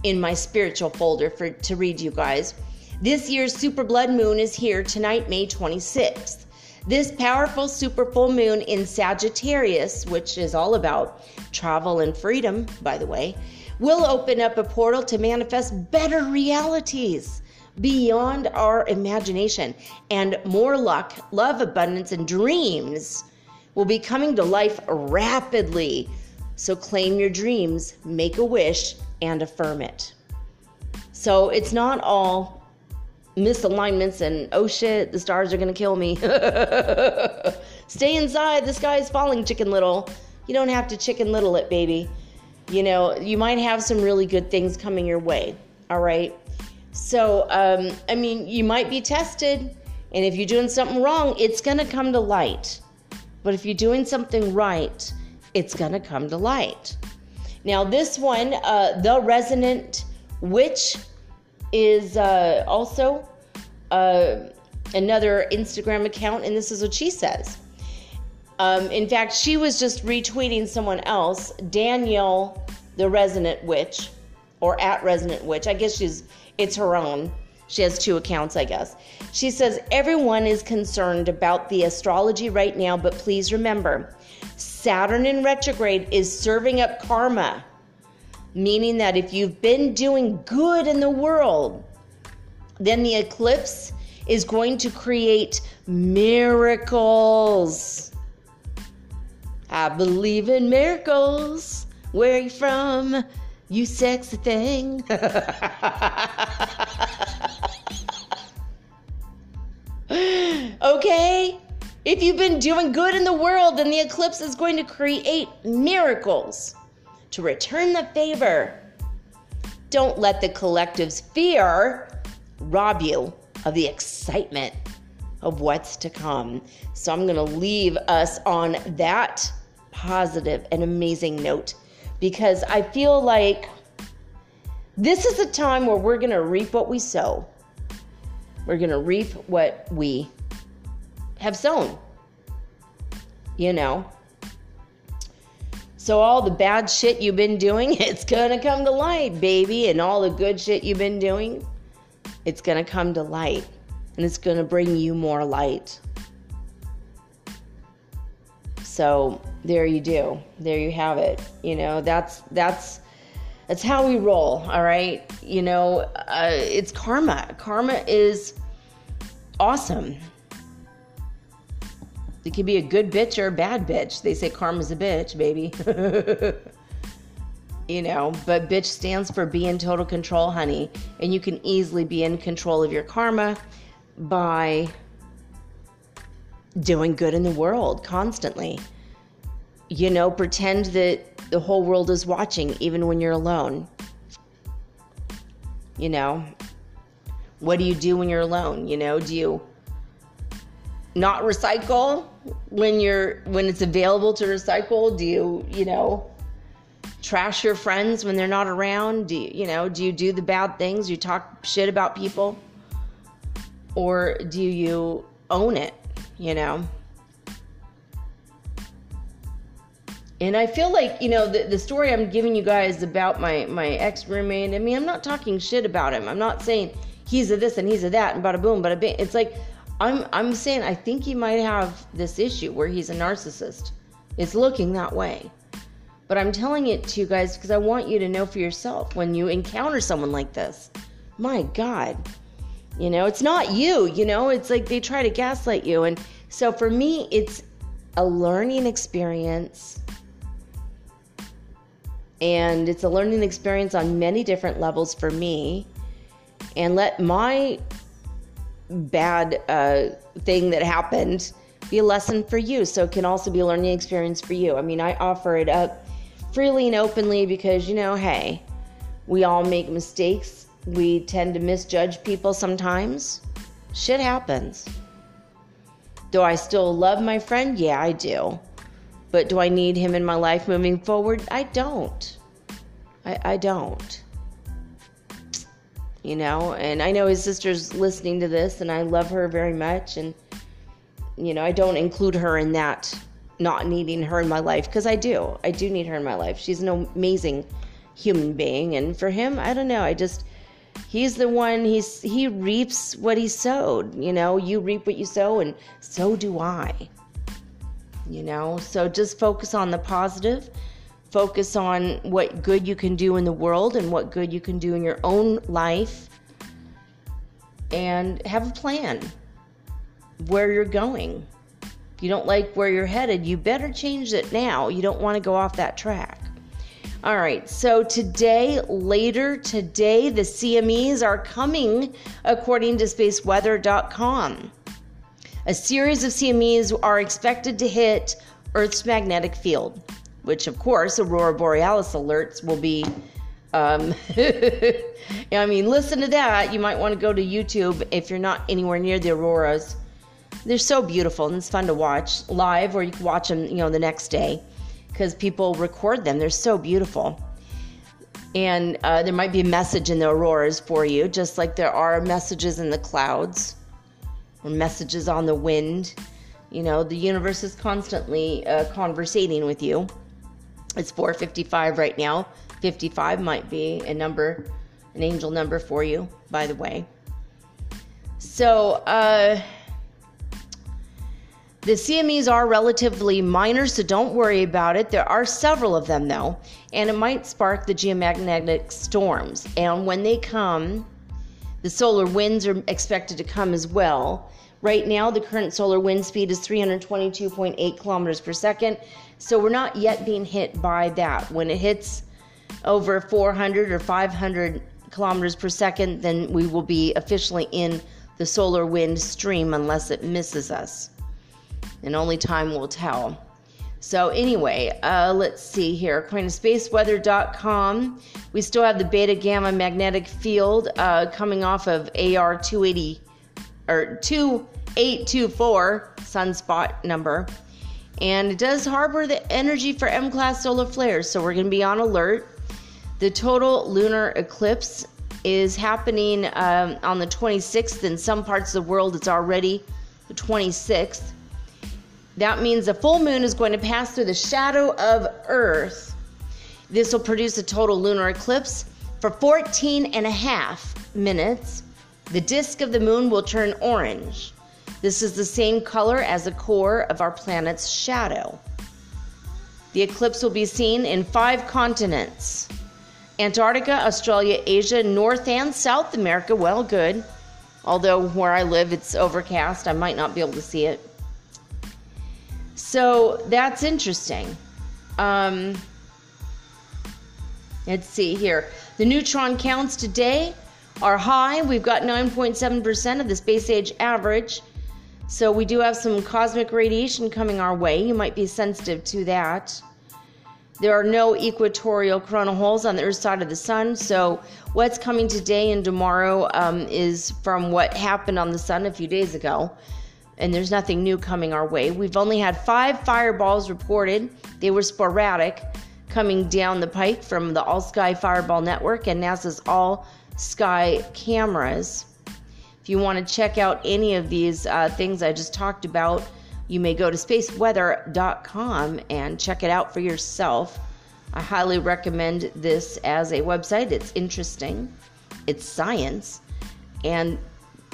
in my spiritual folder for to read you guys. This year's super blood moon is here tonight, May 26th. This powerful super full moon in Sagittarius, which is all about travel and freedom, by the way, will open up a portal to manifest better realities beyond our imagination. And more luck, love, abundance, and dreams will be coming to life rapidly. So claim your dreams, make a wish, and affirm it. So it's not all misalignments and oh shit, the stars are gonna kill me. Stay inside, the sky is falling, chicken little. You don't have to chicken little it, baby. You know, you might have some really good things coming your way, all right? So, um, I mean, you might be tested, and if you're doing something wrong, it's to come to light. But if you're doing something right, it's to come to light. Now, this one, uh, The Resonant Witch, is uh, also uh, another Instagram account, and this is what she says. Um, in fact, she was just retweeting someone else, Danielle, the Resonant Witch, or at Resonant Witch. I guess she's it's her own. She has two accounts, I guess. She says, Everyone is concerned about the astrology right now, but please remember Saturn in retrograde is serving up karma, meaning that if you've been doing good in the world, then the eclipse is going to create miracles. I believe in miracles. Where are you from? You sexy thing. okay? If you've been doing good in the world, then the eclipse is going to create miracles to return the favor. Don't let the collective's fear rob you of the excitement of what's to come. So I'm going to leave us on that positive and amazing note because I feel like this is a time where we're going to reap what we sow. We're going to reap what we have sown. You know? So, all the bad shit you've been doing, it's going to come to light, baby. And all the good shit you've been doing, it's going to come to light. And it's going to bring you more light. So, there you do. There you have it. You know, that's that's that's how we roll. All right. You know, uh, it's karma. Karma is awesome. It can be a good bitch or a bad bitch. They say karma's a bitch, baby. you know, but bitch stands for be in total control, honey. And you can easily be in control of your karma by doing good in the world constantly you know, pretend that the whole world is watching even when you're alone. You know, what do you do when you're alone? You know, do you not recycle when you're when it's available to recycle? Do you, you know, trash your friends when they're not around? Do you, you know, do you do the bad things? You talk shit about people? Or do you own it, you know? And I feel like, you know, the, the story I'm giving you guys about my, my ex roommate, I mean, I'm not talking shit about him. I'm not saying he's a this and he's a that and bada boom, bada bing. It's like, I'm, I'm saying I think he might have this issue where he's a narcissist. It's looking that way. But I'm telling it to you guys because I want you to know for yourself when you encounter someone like this. My God. You know, it's not you, you know, it's like they try to gaslight you. And so for me, it's a learning experience and it's a learning experience on many different levels for me. And let my bad uh, thing that happened be a lesson for you. So it can also be a learning experience for you. I mean, I offer it up freely and openly because, you know, hey, we all make mistakes. We tend to misjudge people sometimes. Shit happens. Do I still love my friend? Yeah, I do. But do I need him in my life moving forward? I don't. I, I don't. You know, and I know his sister's listening to this, and I love her very much. And, you know, I don't include her in that not needing her in my life because I do. I do need her in my life. She's an amazing human being. And for him, I don't know. I just, he's the one, he's, he reaps what he sowed. You know, you reap what you sow, and so do I you know? So just focus on the positive. Focus on what good you can do in the world and what good you can do in your own life. And have a plan where you're going. If you don't like where you're headed, you better change it now. You don't want to go off that track. All right, so today, later today, the CMEs are coming according to spaceweather.com. A series of CMEs are expected to hit Earth's magnetic field, which, of course, aurora borealis alerts will be Um, I mean, listen to that. You might want to go to YouTube if you're not anywhere near the auroras. They're so beautiful and it's fun to watch live, or you can watch them, you know, the next day because people record them. They're so beautiful. And uh, there might be a message in the auroras for you, just like there are messages in the clouds or messages on the wind. You know, the universe is constantly uh, conversating with you. It's 4:55 right now. 55 might be a number, an angel number for you, by the way. So, uh, the CMEs are relatively minor, so don't worry about it. There are several of them, though, and it might spark the geomagnetic storms. And when they come, the solar winds are expected to come as well. Right now, the current solar wind speed is 322.8 kilometers per second, so we're not yet being hit by that. When it hits over 400 or 500 kilometers per second, then we will be officially in the solar wind stream unless it misses us and only time will tell. So, anyway, uh, let's see here. According to spaceweather.com, we still have the beta gamma magnetic field uh, coming off of AR 280 or 2824 sunspot number. And it does harbor the energy for M class solar flares, so we're going to be on alert. The total lunar eclipse is happening um, on the 26th. In some parts of the world, it's already the 26th. That means the full moon is going to pass through the shadow of Earth. This will produce a total lunar eclipse for 14 and a half minutes. The disk of the moon will turn orange. This is the same color as the core of our planet's shadow. The eclipse will be seen in five continents Antarctica, Australia, Asia, North and South America. Well, good. Although where I live, it's overcast, I might not be able to see it. So that's interesting. Um, let's see here. The neutron counts today are high. We've got 9.7% of the space age average. So we do have some cosmic radiation coming our way. You might be sensitive to that. There are no equatorial coronal holes on the Earth side of the sun. So what's coming today and tomorrow um, is from what happened on the sun a few days ago and there's nothing new coming our way. We've only had five fireballs reported. They were sporadic coming down the pike from the All Sky Fireball Network and NASA's All Sky cameras. You want to check out any of these uh, things I just talked about, you may go to spaceweather.com and check it out for yourself. I highly recommend this as a website. It's interesting, it's science, and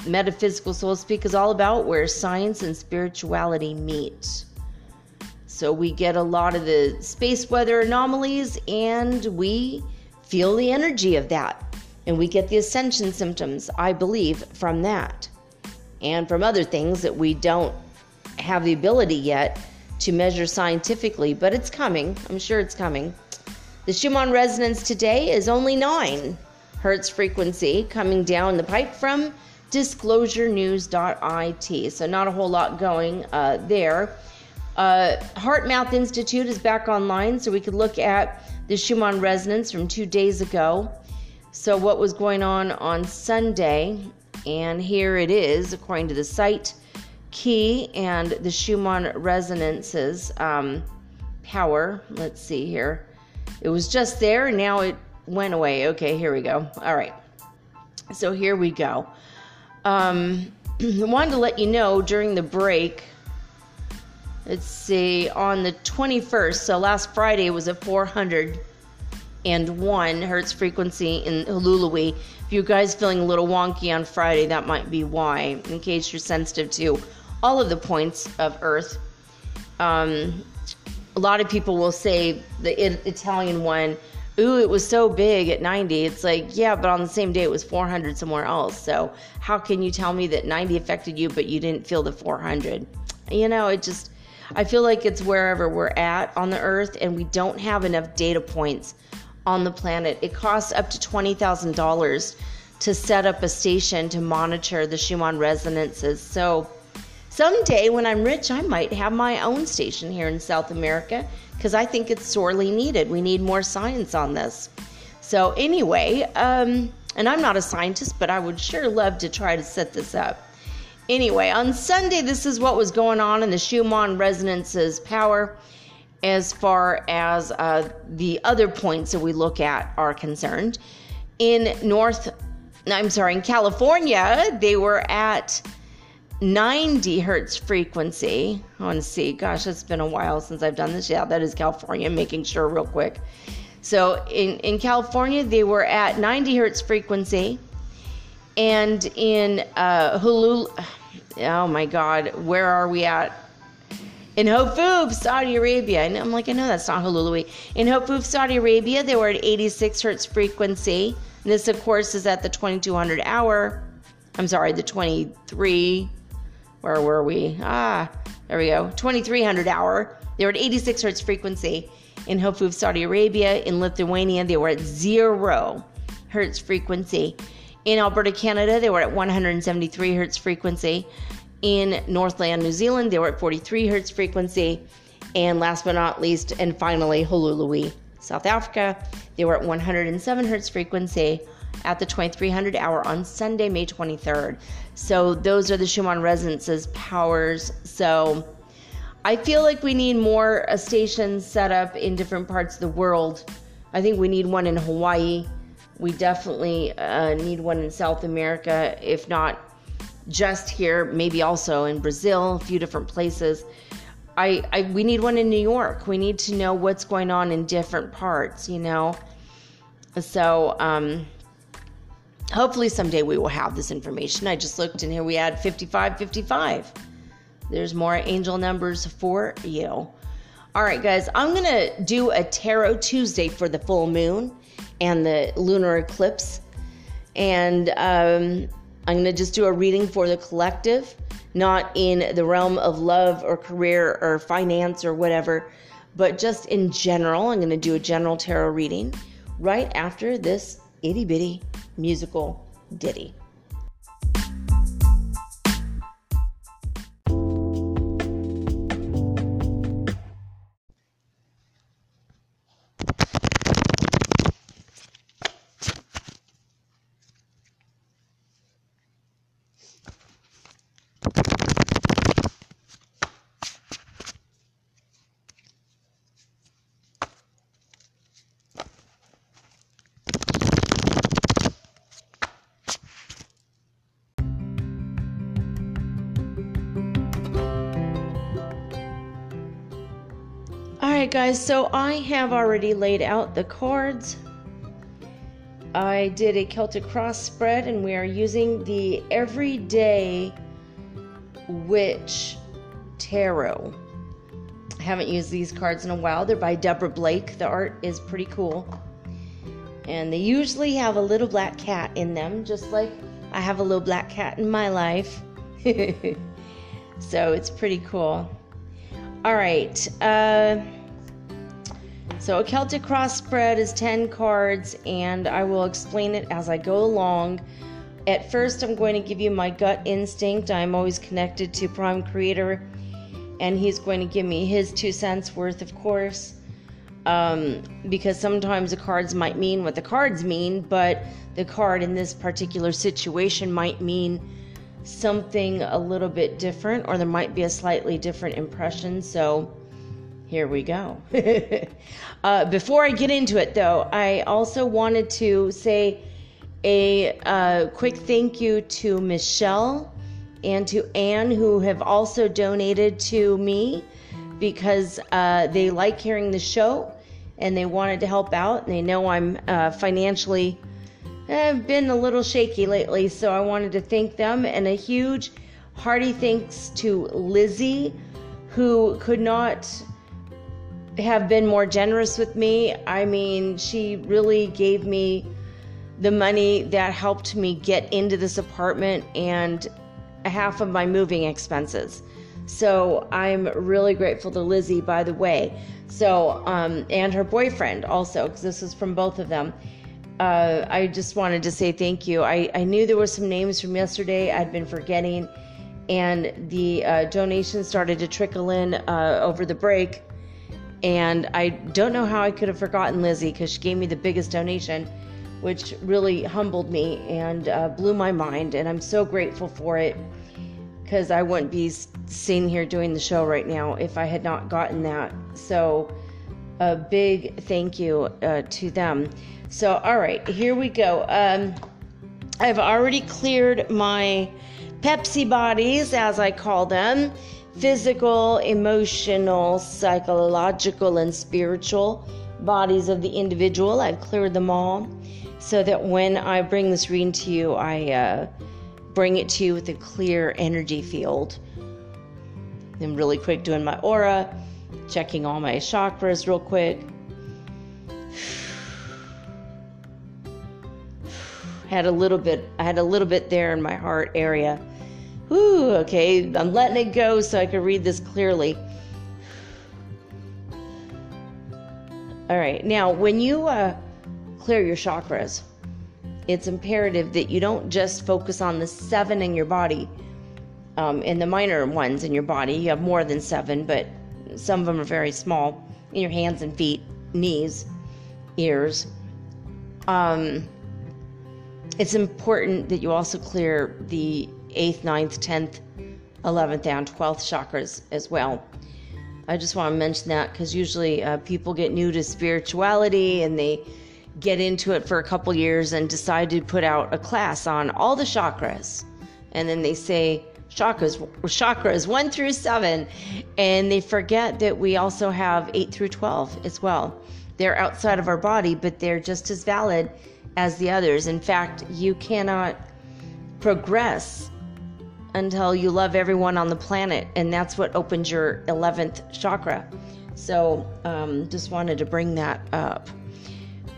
Metaphysical Soul Speak is all about where science and spirituality meet. So we get a lot of the space weather anomalies and we feel the energy of that. And we get the ascension symptoms, I believe, from that. And from other things that we don't have the ability yet to measure scientifically, but it's coming. I'm sure it's coming. The Schumann resonance today is only 9 hertz frequency coming down the pipe from disclosurenews.it. So, not a whole lot going uh, there. Uh, HeartMath Institute is back online, so we could look at the Schumann resonance from two days ago. So, what was going on on Sunday? And here it is, according to the site key and the Schumann resonances um, power. Let's see here. It was just there, and now it went away. Okay, here we go. All right. So, here we go. Um, I wanted to let you know during the break. Let's see, on the 21st, so last Friday was a 401 hertz frequency in Hulului. If you guys feeling a little wonky on Friday, that might be why, in case you're sensitive to all of the points of Earth. Um, a lot of people will say the Italian one ooh, it was so big at 90. It's like, yeah, but on the same day it was 400 somewhere else. So how can you tell me that 90 affected you, but you didn't feel the 400? You know, it just, I feel like it's wherever we're at on the earth and we don't have enough data points on the planet. It costs up to $20,000 to set up a station to monitor the Schumann resonances. So someday when I'm rich, I might have my own station here in South America because I think it's sorely needed. We need more science on this. So, anyway, um, and I'm not a scientist, but I would sure love to try to set this up. Anyway, on Sunday, this is what was going on in the Schumann resonance's power as far as uh, the other points that we look at are concerned. In North, I'm sorry, in California, they were at 90 hertz frequency. I want to see. Gosh, it's been a while since I've done this. Yeah, that is California. Making sure real quick. So in, in California, they were at 90 hertz frequency. And in uh, oh my God, where are we at? In Hofuf, Saudi Arabia. And I'm like, I know that's not Hulului. In Hofuf, Saudi Arabia, they were at 86 hertz frequency. And this, of course, is at the 2200 hour. I'm sorry, the 23. Where were we? Ah, there we go. 2300 hour. They were at 86 hertz frequency in Hofuf, Saudi Arabia. In Lithuania, they were at zero hertz frequency. In Alberta, Canada, they were at 173 hertz frequency. In Northland, New Zealand, they were at 43 hertz frequency. And last but not least, and finally, Hulului, South Africa, they were at 107 hertz frequency at the 2300 hour on Sunday, May 23rd. So those are the Schumann resonances powers. So I feel like we need more uh, stations set up in different parts of the world. I think we need one in Hawaii. We definitely uh, need one in South America, if not just here, maybe also in Brazil, a few different places. I, I we need one in New York. We need to know what's going on in different parts, you know. So um, hopefully someday we will have this information. I just looked and here we had 55 55. There's more angel numbers for you. All right, guys, I'm going to do a Tarot Tuesday for the full moon and the lunar eclipse. And um, I'm going to just do a reading for the collective, not in the realm of love or career or finance or whatever, but just in general. I'm going to do a general tarot reading right after this itty bitty musical ditty. Guys, so I have already laid out the cards. I did a Celtic cross spread, and we are using the Everyday Witch Tarot. I haven't used these cards in a while. They're by Deborah Blake. The art is pretty cool. And they usually have a little black cat in them, just like I have a little black cat in my life. so it's pretty cool. All right. Uh, so a Celtic cross spread is 10 cards, and I will explain it as I go along. At first, I'm going to give you my gut instinct. I'm always connected to Prime Creator, and he's going to give me his two cents worth, of course. Um, because sometimes the cards might mean what the cards mean, but the card in this particular situation might mean something a little bit different, or there might be a slightly different impression. So, here we go. uh, before I get into it, though, I also wanted to say a uh, quick thank you to Michelle and to Anne, who have also donated to me because uh, they like hearing the show and they wanted to help out. And they know I'm uh, financially have been a little shaky lately, so I wanted to thank them and a huge hearty thanks to Lizzie, who could not have been more generous with me. I mean, she really gave me the money that helped me get into this apartment and half of my moving expenses. So I'm really grateful to Lizzie, by the way. So, um, and her boyfriend also, because this was from both of them. Uh, I just wanted to say thank you. I, I knew there were some names from yesterday I'd been forgetting, and the uh, donations started to trickle in uh, over the break And I don't know how I could have forgotten Lizzie because she gave me the biggest donation, which really humbled me and uh, blew my mind. And I'm so grateful for it because I wouldn't be sitting here doing the show right now if I had not gotten that. So, a big thank you uh, to them. So, all right, here we go. Um, I've already cleared my Pepsi bodies, as I call them physical, emotional, psychological, and spiritual bodies of the individual. I've cleared them all so that when I bring this reading to you, I uh, bring it to you with a clear energy field. I'm really quick doing my aura, checking all my chakras real quick. had a little bit I had a little bit there in my heart area. Whew, okay, I'm letting it go so I can read this clearly. All right, now when you uh, clear your chakras, it's imperative that you don't just focus on the seven in your body um, and the minor ones in your body. You have more than seven, but some of them are very small in your hands and feet, knees, ears. Um, it's important that you also clear the 8th, 9th, 10th, 11th, and 12th chakras as well. I just want to mention that because usually uh, people get new to spirituality and they get into it for a couple years and decide to put out a class on all the chakras. And then they say chakras, chakras 1 through 7, and they forget that we also have 8 through 12 as well. They're outside of our body, but they're just as valid as the others. In fact, you cannot progress until you love everyone on the planet, and that's what opens your 11th chakra. So, um, just wanted to bring that up.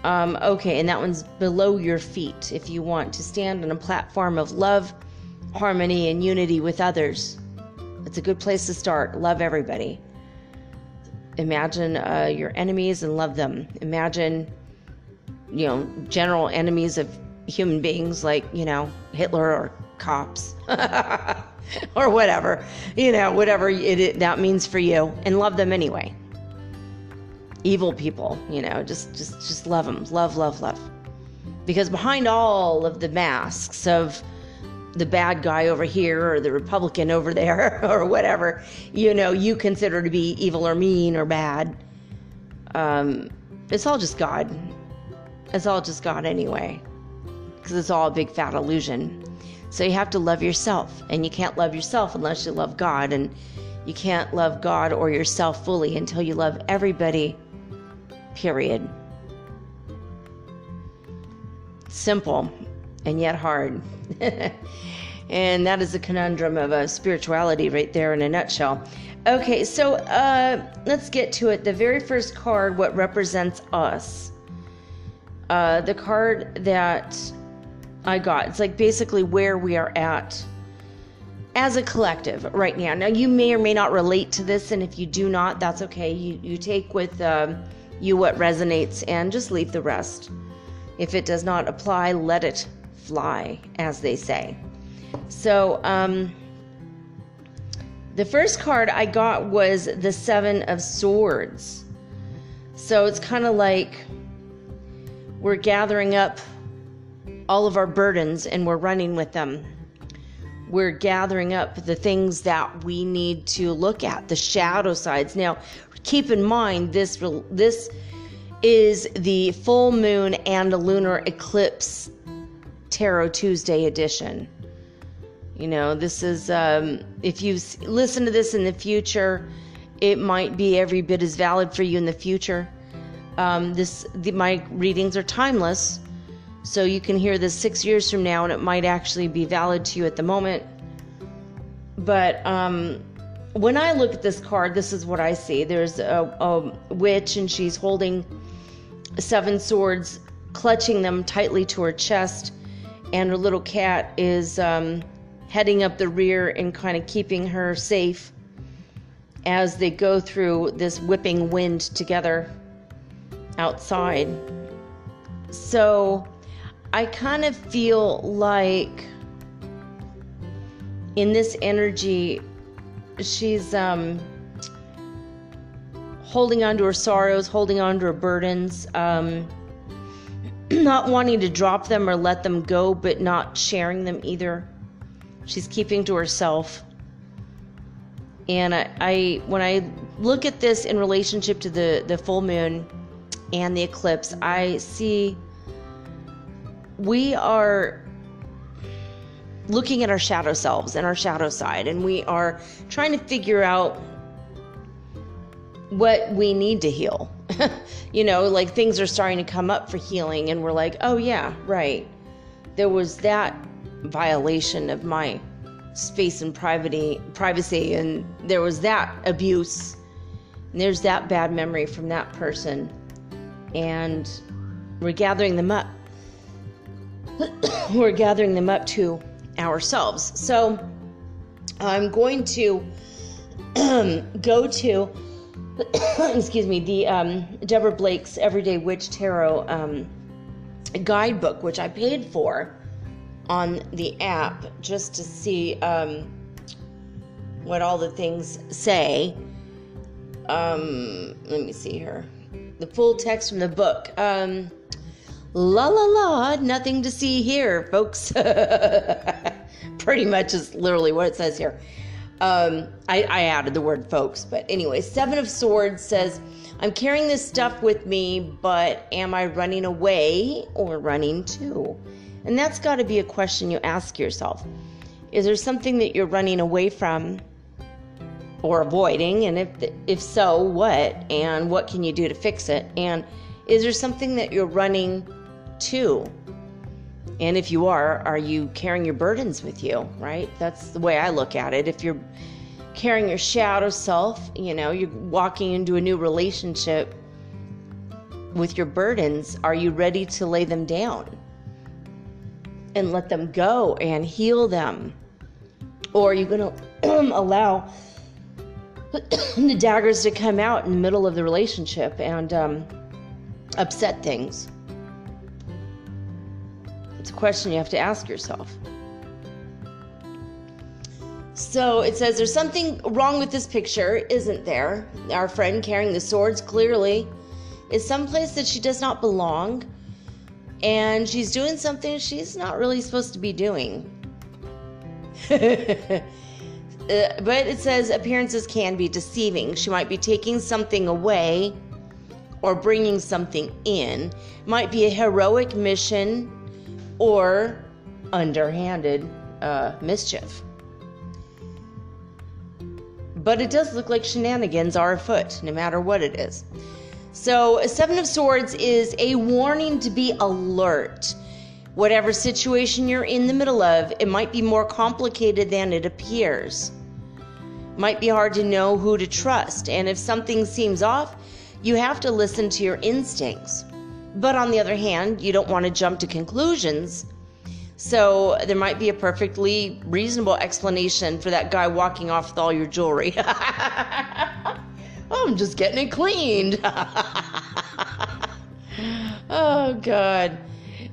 Um, okay, and that one's below your feet if you want to stand on a platform of love, harmony, and unity with others. It's a good place to start. Love everybody. Imagine uh, your enemies and love them. Imagine you know, general enemies of human beings like, you know, Hitler or cops or whatever, you know, whatever it, it, that means for you and love them anyway. Evil people, you know, just just just love them. Love, love, love. Because behind all of the masks of the bad guy over here or the Republican over there or whatever, you know, you consider to be evil or mean or bad. Um, it's all just God. It's all just God anyway, because it's all a big fat illusion. So you have to love yourself, and you can't love yourself unless you love God, and you can't love God or yourself fully until you love everybody, period. Simple and yet hard. and that is the conundrum of a spirituality right there in a nutshell. Okay, so uh, let's get to it. The very first card, what represents us uh, the card that I got. It's like basically where we are at as a collective right now. Now, you may or may not relate to this, and if you do not, that's okay. You, you take with um, you what resonates and just leave the rest. If it does not apply, let it fly, as they say. So, um, the first card I got was the Seven of Swords. So it's kind of like we're gathering up all of our burdens and we're running with them. We're gathering up the things that we need to look at, the shadow sides. Now, keep in mind this this is the full moon and a lunar eclipse tarot Tuesday edition. You know, this is um, if you listen to this in the future, it might be every bit as valid for you in the future um, this the, my readings are timeless, so you can hear this six years from now, and it might actually be valid to you at the moment. But um, when I look at this card, this is what I see. There's a, a witch, and she's holding seven swords, clutching them tightly to her chest, and her little cat is um, heading up the rear and kind of keeping her safe as they go through this whipping wind together outside. So I kind of feel like in this energy, she's um, holding on to her sorrows, holding on to her burdens, um, not wanting to drop them or let them go, but not sharing them either. She's keeping to herself. And I, I when I look at this in relationship to the, the full moon and the eclipse, I see we are looking at our shadow selves and our shadow side, and we are trying to figure out what we need to heal. you know, like things are starting to come up for healing, and we're like, oh, yeah, right. There was that violation of my space and privacy, privacy, and there was that abuse, and there's that bad memory from that person, and we're gathering them up. we're gathering them up to ourselves. So I'm going to go to excuse me, the um, Deborah Blake's Everyday Witch Tarot um, guidebook, which I paid for on the app just to see um, what all the things say. Um, let me see here. The full text from the book. Um, la la la, nothing to see here, folks. Pretty much is literally what it says here. Um, I, I added the word folks, but anyway, Seven of Swords says, I'm carrying this stuff with me, but am I running away or running to? And that's got to be a question you ask yourself. Is there something that you're running away from or avoiding? And if, if so, what? And what can you do to fix it? And is there something that you're running to? And if you are, are you carrying your burdens with you, right? That's the way I look at it. If you're carrying your shadow self, you know, you're walking into a new relationship with your burdens, are you ready to lay them down and let them go and heal them? Or are you going to allow the daggers to come out in the middle of the relationship and um, upset things? It's a question you have to ask yourself. So it says there's something wrong with this picture, isn't there? Our friend carrying the swords clearly is someplace that she does not belong, and she's doing something she's not really supposed to be doing. Uh, but it says appearances can be deceiving. She might be taking something away or bringing something in. Might be a heroic mission or underhanded uh, mischief. But it does look like shenanigans are afoot, no matter what it is. So, Seven of Swords is a warning to be alert. Whatever situation you're in the middle of, it might be more complicated than it appears. Might be hard to know who to trust, and if something seems off, you have to listen to your instincts. But on the other hand, you don't want to jump to conclusions. So there might be a perfectly reasonable explanation for that guy walking off with all your jewelry. Oh I'm just getting it cleaned. oh, God.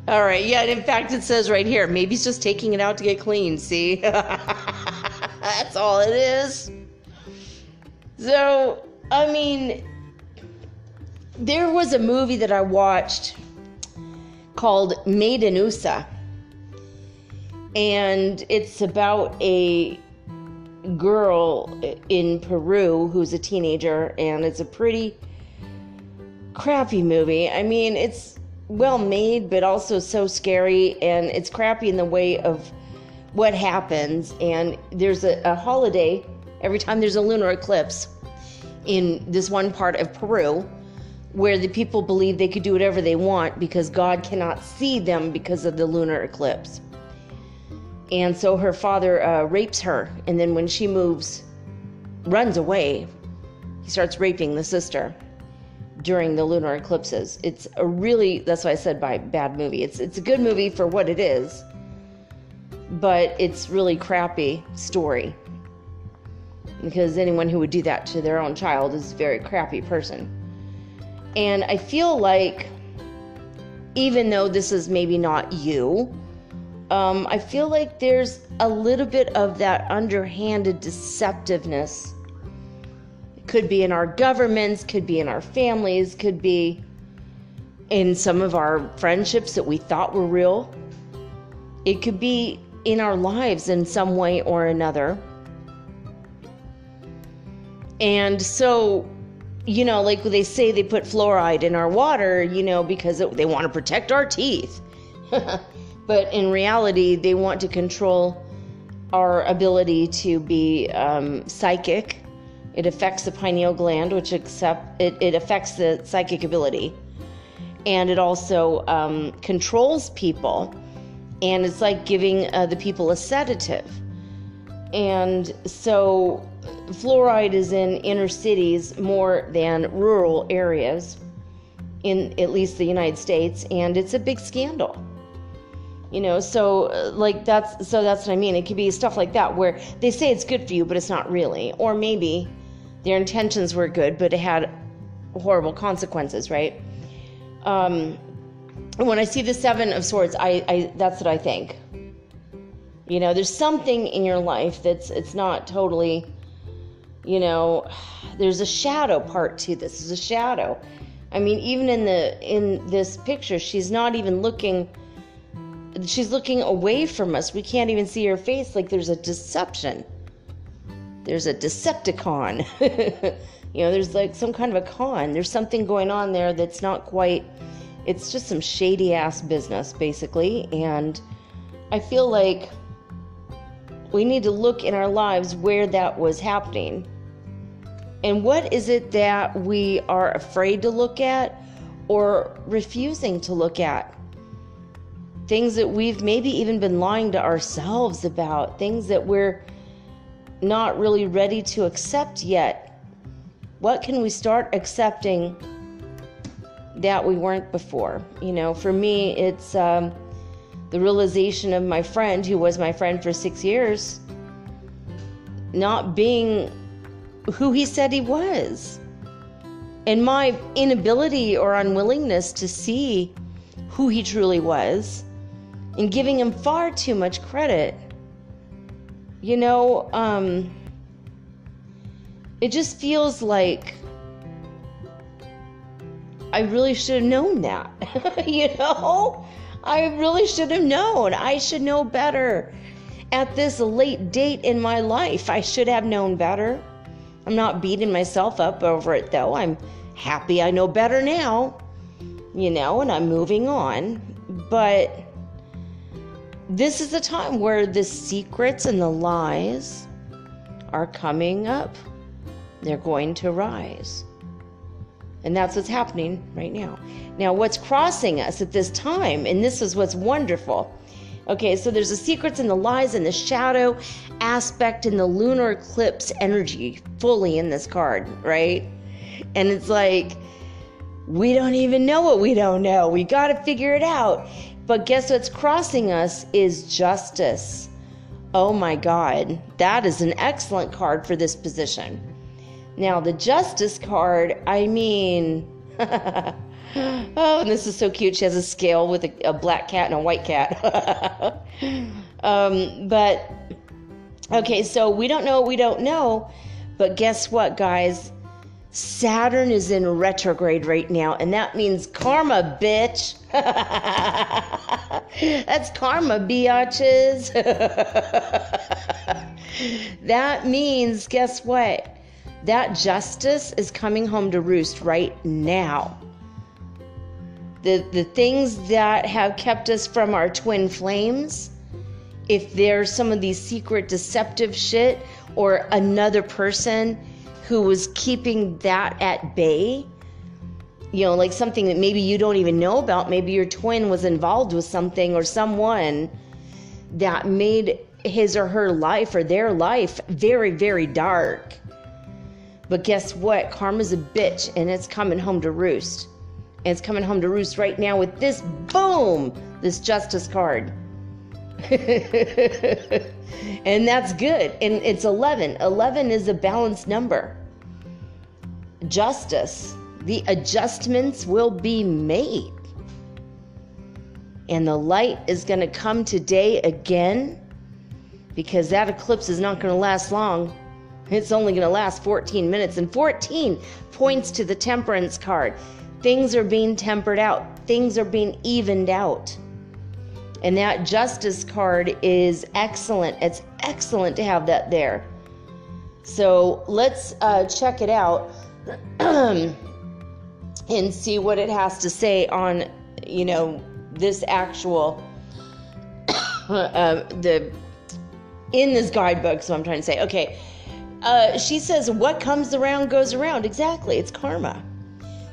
All right. Yeah. in fact, it says right here maybe he's just taking it out to get cleaned. See? That's all it is. So, I mean, there was a movie that I watched called Made in USA. And it's about a girl in Peru who's a teenager, and it's a pretty crappy movie. I mean, it's well made, but also so scary, and it's crappy in the way of what happens. And there's a, a holiday every time there's a lunar eclipse in this one part of Peru where the people believe they could do whatever they want because God cannot see them because of the lunar eclipse. And so her father uh, rapes her, and then when she moves, runs away, he starts raping the sister during the lunar eclipses. It's a really that's why I said by bad movie. It's it's a good movie for what it is, but it's really crappy story. Because anyone who would do that to their own child is a very crappy person. And I feel like, even though this is maybe not you, um, I feel like there's a little bit of that underhanded deceptiveness It Could be in our governments, could be in our families, could be in some of our friendships that we thought were real. It could be in our lives in some way or another. And so, you know, like they say they put fluoride in our water, you know, because it, they want to protect our teeth. but in reality, they want to control our ability to be um, psychic. It affects the pineal gland, which accept it, it affects the psychic ability, and it also um, controls people. And it's like giving uh, the people a sedative. And so, fluoride is in inner cities more than rural areas, in at least the United States, and it's a big scandal. You know so uh, like that's so that's what i mean. It could be stuff like that where they say it's good for you but it's not really. Or maybe their intentions were good but it had horrible consequences right? Um when i see the seven of swords i i that's what i think. You know there's something in your life that's it's not totally you know there's a shadow part to this is a shadow i mean even in the in this picture she's not even looking she's looking away from us. We can't even see her face. Like there's a deception. There's a Decepticon. you know, there's like some kind of a con. There's something going on there that's not quite. It's just some shady ass business, basically. And I feel like we need to look in our lives where that was happening. And what is it that we are afraid to look at or refusing to look at? things that we've maybe even been lying to ourselves about, things that we're not really ready to accept yet. What can we start accepting that we weren't before? You know, for me, it's um, the realization of my friend, who was my friend for six years, not being who he said he was. And my inability or unwillingness to see who he truly was and giving him far too much credit. You know, um, it just feels like I really should have known that. you know, I really should have known. I should know better. At this late date in my life, I should have known better. I'm not beating myself up over it though. I'm happy I know better now, you know, and I'm moving on. But this is the time where the secrets and the lies are coming up. They're going to rise. And that's what's happening right now. Now, what's crossing us at this time, and this is what's wonderful. Okay, so there's the secrets and the lies and the shadow aspect and the lunar eclipse energy fully in this card, right? And it's like, we don't even know what we don't know. We got to figure it out. But guess what's crossing us is justice. Oh my God, that is an excellent card for this position. Now, the justice card, I mean, oh, and this is so cute. She has a scale with a, a black cat and a white cat. um, but, okay, so we don't know, we don't know. But guess what, guys? Saturn is in retrograde right now, and that means karma, bitch. That's karma, biatches. that means, guess what? That justice is coming home to roost right now. The, the things that have kept us from our twin flames, if there's some of these secret deceptive shit or another person who was keeping that at bay you know like something that maybe you don't even know about. Maybe your twin was involved with something or someone that made his or her life or their life very very dark. But guess what? Karma's a bitch and it's coming home to roost and it's coming home to roost right now with this boom this justice card and that's good. And it's 11. 11 is a balanced number. Justice, the adjustments will be made. And the light is going to come today again because that eclipse is not going to last long. It's only going to last 14 minutes, and 14 points to the temperance card. Things are being tempered out, things are being evened out. And that justice card is excellent. It's excellent to have that there. So let's uh, check it out and see what it has to say on, you know, this actual, uh, the, in this guidebook. So I'm trying to say, okay, uh, she says, What comes around goes around. Exactly, it's karma.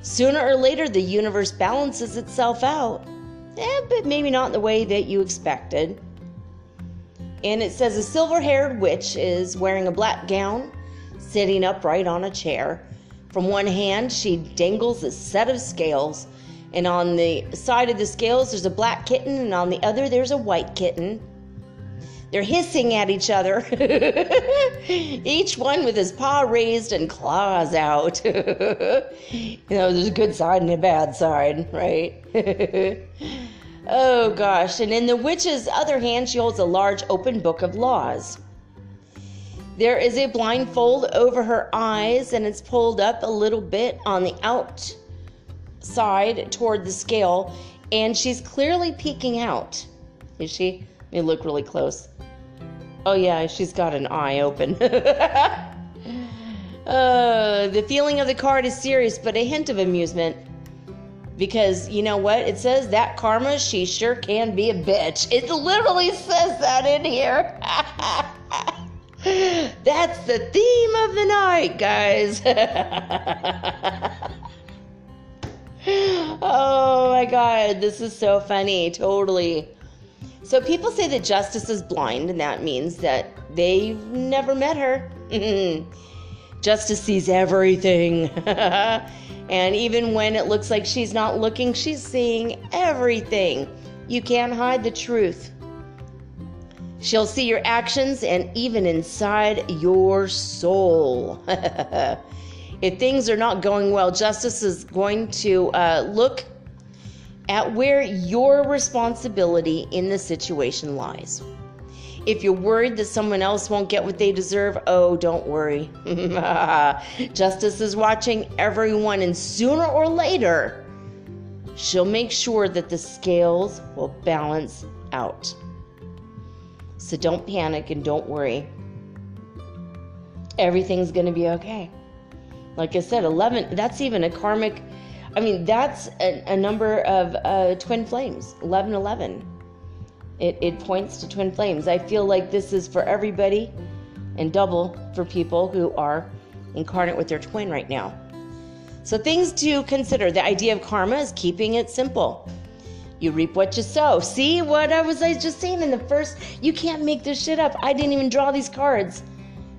Sooner or later, the universe balances itself out, eh, but maybe not in the way that you expected. And it says a silver haired witch is wearing a black gown, sitting upright on a chair. From one hand, she dangles a set of scales, and on the side of the scales, there's a black kitten, and on the other, there's a white kitten. They're hissing at each other, each one with his paw raised and claws out. you know, there's a good side and a bad side, right? oh gosh. And in the witch's other hand, she holds a large open book of laws. There is a blindfold over her eyes, and it's pulled up a little bit on the outside toward the scale, and she's clearly peeking out. Is she? Let me look really close. Oh, yeah, she's got an eye open. uh, the feeling of the card is serious, but a hint of amusement. Because you know what? It says that karma, she sure can be a bitch. It literally says that in here. That's the theme of the night, guys. oh my god, this is so funny. Totally. So people say that justice is blind, and that means that they've never met her. justice sees everything. and even when it looks like she's not looking, she's seeing everything. You can't hide the truth. She'll see your actions and even inside your soul. if things are not going well, justice is going to uh, look at where your responsibility in the situation lies. If you're worried that someone else won't get what they deserve, oh, don't worry. Justice is watching everyone, and sooner or later, she'll make sure that the scales will balance out. So don't panic and don't worry. Everything's going to be okay. Like I said, 11, that's even a karmic I mean, that's a, a number of uh, twin flames, 1111. It, it points to twin flames. I feel like this is for everybody and double for people who are incarnate with their twin right now. So, things to consider the idea of karma is keeping it simple. You reap what you sow. See what I was I just saying in the first? You can't make this shit up. I didn't even draw these cards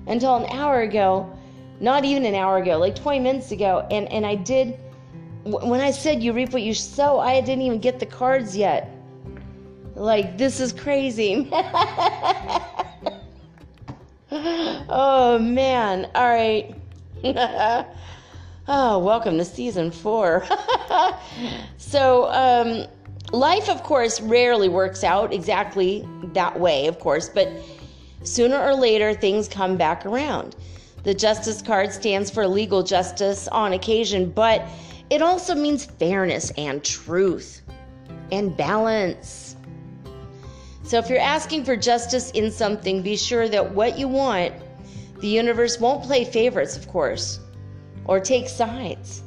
until an hour ago. Not even an hour ago, like 20 minutes ago. And, and I did when I said you reap what you sow, I didn't even get the cards yet. Like, this is crazy. oh, man. All right. oh, welcome to season four. so, um, life, of course, rarely works out exactly that way, of course, but sooner or later, things come back around. The justice card stands for legal justice on occasion, but it also means fairness and truth and balance. So if you're asking for justice in something, be sure that what you want, the universe won't play favorites, of course, or take sides.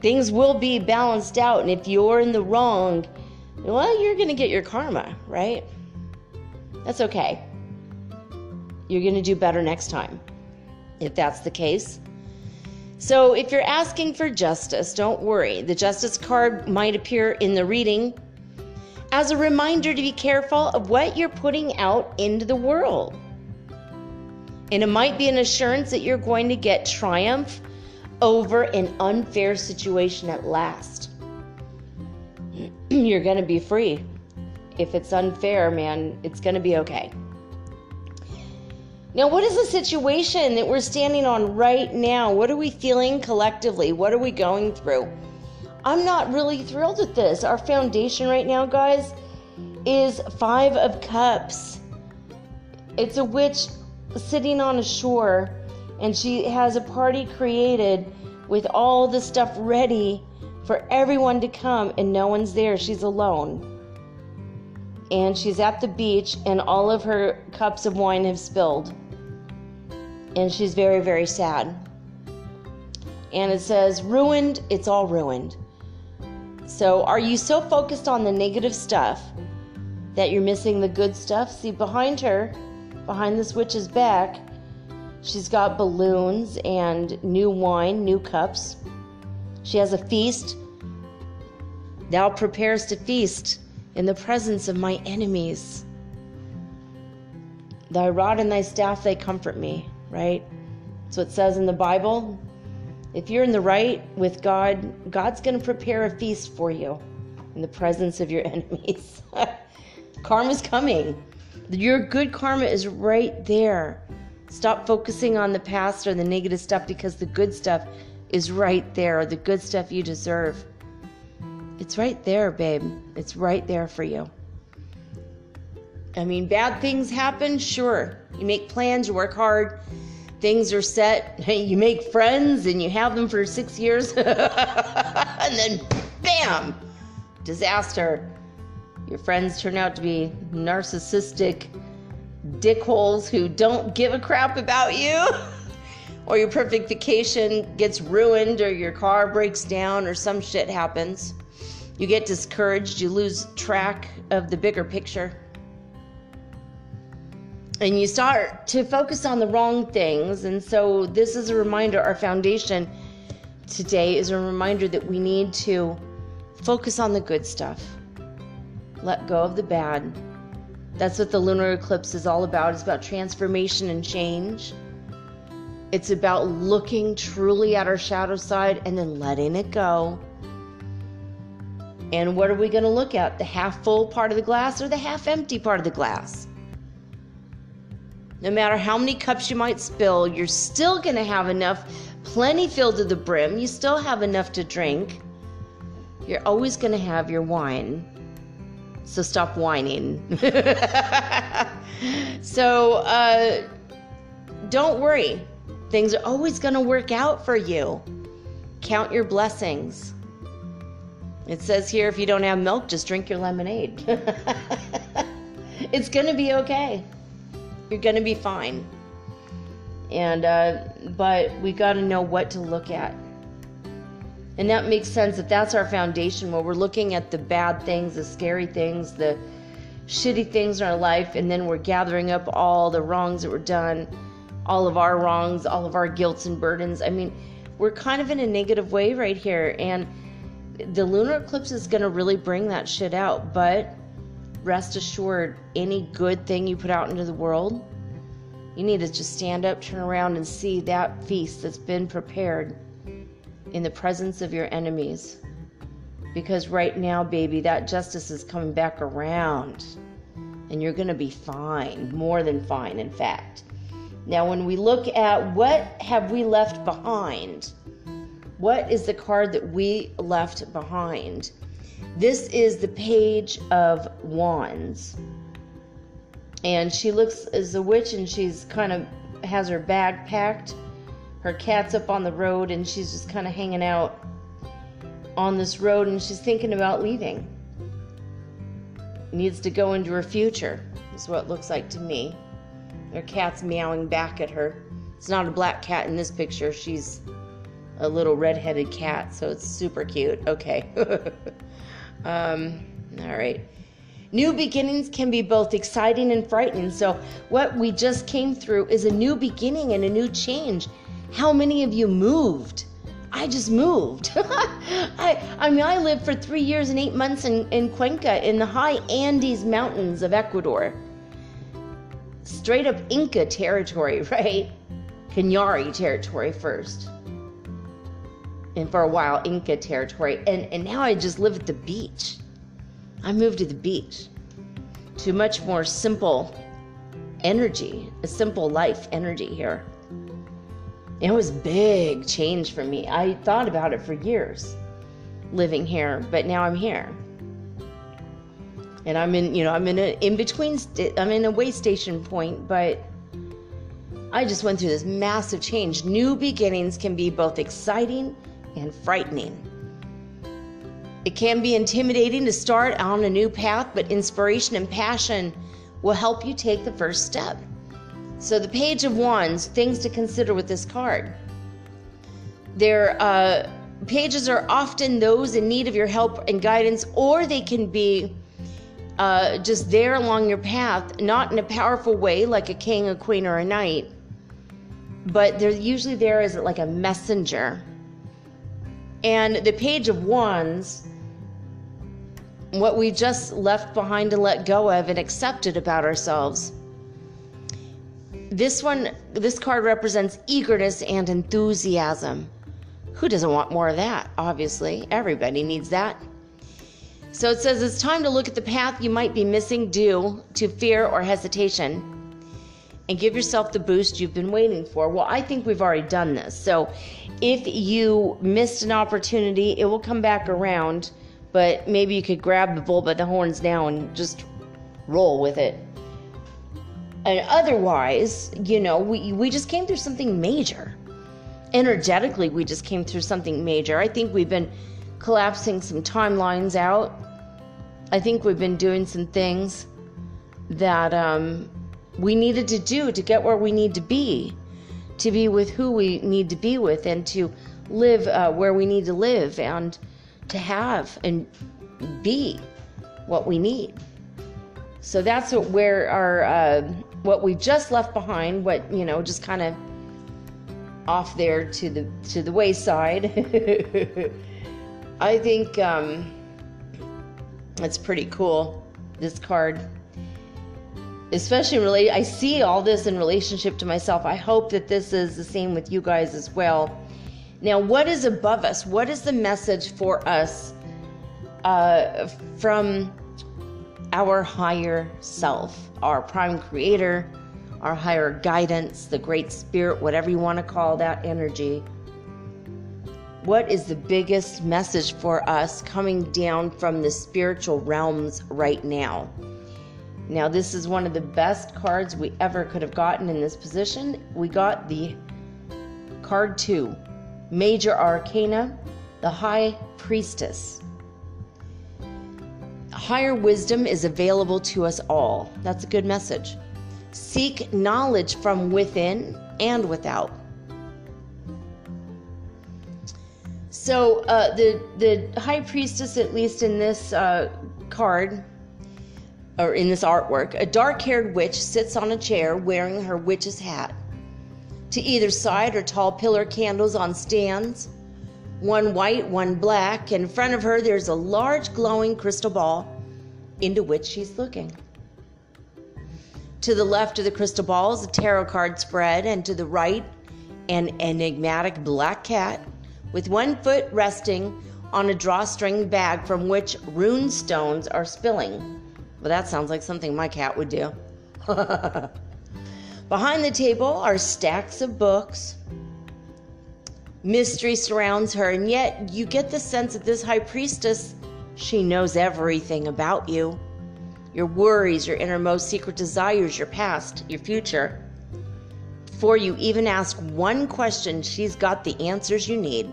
Things will be balanced out, and if you're in the wrong, well, you're going to get your karma, right? That's okay. You're going to do better next time. If that's the case, so, if you're asking for justice, don't worry. The justice card might appear in the reading as a reminder to be careful of what you're putting out into the world. And it might be an assurance that you're going to get triumph over an unfair situation at last. you're going to be free. If it's unfair, man, it's going to be okay. Now, what is the situation that we're standing on right now? What are we feeling collectively? What are we going through? I'm not really thrilled with this. Our foundation right now, guys, is Five of Cups. It's a witch sitting on a shore, and she has a party created with all the stuff ready for everyone to come, and no one's there. She's alone. And she's at the beach, and all of her cups of wine have spilled. And she's very, very sad. And it says, Ruined, it's all ruined. So, are you so focused on the negative stuff that you're missing the good stuff? See, behind her, behind this witch's back, she's got balloons and new wine, new cups. She has a feast. Thou prepares to feast in the presence of my enemies. Thy rod and thy staff, they comfort me, right? So it says in the Bible. If you're in the right with God, God's going to prepare a feast for you in the presence of your enemies. Karma's coming. Your good karma is right there. Stop focusing on the past or the negative stuff because the good stuff is right there, the good stuff you deserve. It's right there, babe. It's right there for you. I mean, bad things happen, sure. You make plans, you work hard, things are set, you make friends, and you have them for six years, and then bam, disaster. Your friends turn out to be narcissistic dickholes who don't give a crap about you. or your perfect vacation gets ruined, or your car breaks down, or some shit happens. You get discouraged, you lose track of the bigger picture. And you start to focus on the wrong things. And so, this is a reminder our foundation today is a reminder that we need to focus on the good stuff, let go of the bad. That's what the lunar eclipse is all about. It's about transformation and change. It's about looking truly at our shadow side and then letting it go and what are we going to look at? The half full part of the glass or the half empty part of the glass? No matter how many cups you might spill, you're still going to have enough, plenty filled to the brim. You still have enough to drink. You're always going to have your wine. So stop whining. so uh, don't worry. Things are always going to work out for you. Count your blessings. It says here if you don't have milk, just drink your lemonade. it's going to be okay. You're going to be fine. And, uh, but we got to know what to look at. And that makes sense if that's our foundation where we're looking at the bad things, the scary things, the shitty things in our life, and then we're gathering up all the wrongs that were done, all of our wrongs, all of our guilts and burdens. I mean, we're kind of in a negative way right here. And, the lunar eclipse is going to really bring that shit out, but rest assured, any good thing you put out into the world, you need to just stand up, turn around, and see that feast that's been prepared in the presence of your enemies. Because right now, baby, that justice is coming back around. And you're going to be fine, more than fine, in fact. Now, when we look at what have we left behind, what is the card that we left behind? This is the Page of Wands. And she looks as a witch and she's kind of has her bag packed. Her cat's up on the road and she's just kind of hanging out on this road and she's thinking about leaving. Needs to go into her future, is what it looks like to me. Her cat's meowing back at her. It's not a black cat in this picture. She's a little red-headed cat, so it's super cute. Okay. um, all right. New beginnings can be both exciting and frightening. So, what we just came through is a new beginning and a new change. How many of you moved? I just moved. I, I mean, I lived for three years and eight months in, in Cuenca in the high Andes Mountains of Ecuador. Straight up Inca territory, right? Cañari territory first and for a while Inca territory, and, and now I just live at the beach. I moved to the beach to much more simple energy, a simple life energy here. It was big change for me. I thought about it for years living here, but now I'm here. And I'm in, you know, I'm in a in between st- I'm in a way station point, but I just went through this massive change. New beginnings can be both exciting and frightening. It can be intimidating to start on a new path, but inspiration and passion will help you take the first step. So, the Page of Wands, things to consider with this card. Their uh, pages are often those in need of your help and guidance, or they can be uh, just there along your path, not in a powerful way like a king, a queen, or a knight, but they're usually there as like a messenger. And the Page of Wands, what we just left behind and let go of and accepted about ourselves. This one, this card represents eagerness and enthusiasm. Who doesn't want more of that? Obviously, everybody needs that. So it says it's time to look at the path you might be missing due to fear or hesitation and give yourself the boost you've been waiting for. Well, I think we've already done this. So if you missed an opportunity, it will come back around, but maybe you could grab the bull by the horns now and just roll with it. And otherwise, you know, we, we just came through something major energetically we just came through something major. I think we've been collapsing some timelines out. I think we've been doing some things that um, we needed to do to get where we need to be, to be with who we need to be with, and to live uh, where we need to live, and to have and be what we need. So that's what where our uh, what we just left behind, what you know, just kind of off there to the to the wayside. I think um, that's pretty cool. This card, especially really, I see all this in relationship to myself. I hope that this is the same with you guys as well. Now, what is above us? What is the message for us uh, from our higher self, our prime creator? our higher guidance, the great spirit, whatever you want to call that energy. What is the biggest message for us coming down from the spiritual realms right now? Now, this is one of the best cards we ever could have gotten in this position. We got the card two, Major Arcana, the High Priestess. Higher wisdom is available to us all. That's a good message. Seek knowledge from within and without. So uh, the the high priestess, at least in this uh, card or in this artwork, a dark-haired witch sits on a chair wearing her witch's hat. To either side are tall pillar candles on stands, one white, one black. In front of her, there's a large glowing crystal ball into which she's looking. To the left of the crystal ball is a tarot card spread, and to the right, an enigmatic black cat with one foot resting on a drawstring bag from which rune stones are spilling. Well, that sounds like something my cat would do. Behind the table are stacks of books. Mystery surrounds her, and yet you get the sense that this high priestess, she knows everything about you your worries, your innermost secret desires, your past, your future. Before you even ask one question, she's got the answers you need.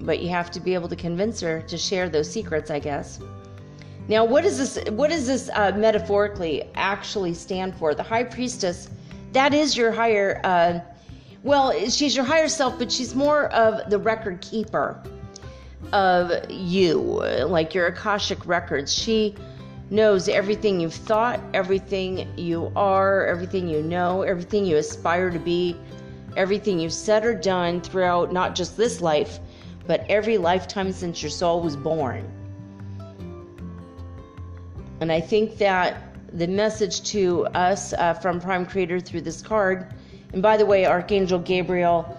But you have to be able to convince her to share those secrets, I guess. Now, what does this? What does this uh, metaphorically actually stand for? The high priestess, that is your higher. Uh, well, she's your higher self, but she's more of the record keeper of you, like your akashic records. She knows everything you've thought, everything you are, everything you know, everything you aspire to be, everything you've said or done throughout not just this life, but every lifetime since your soul was born. And I think that the message to us uh, from Prime Creator through this card, and by the way, Archangel Gabriel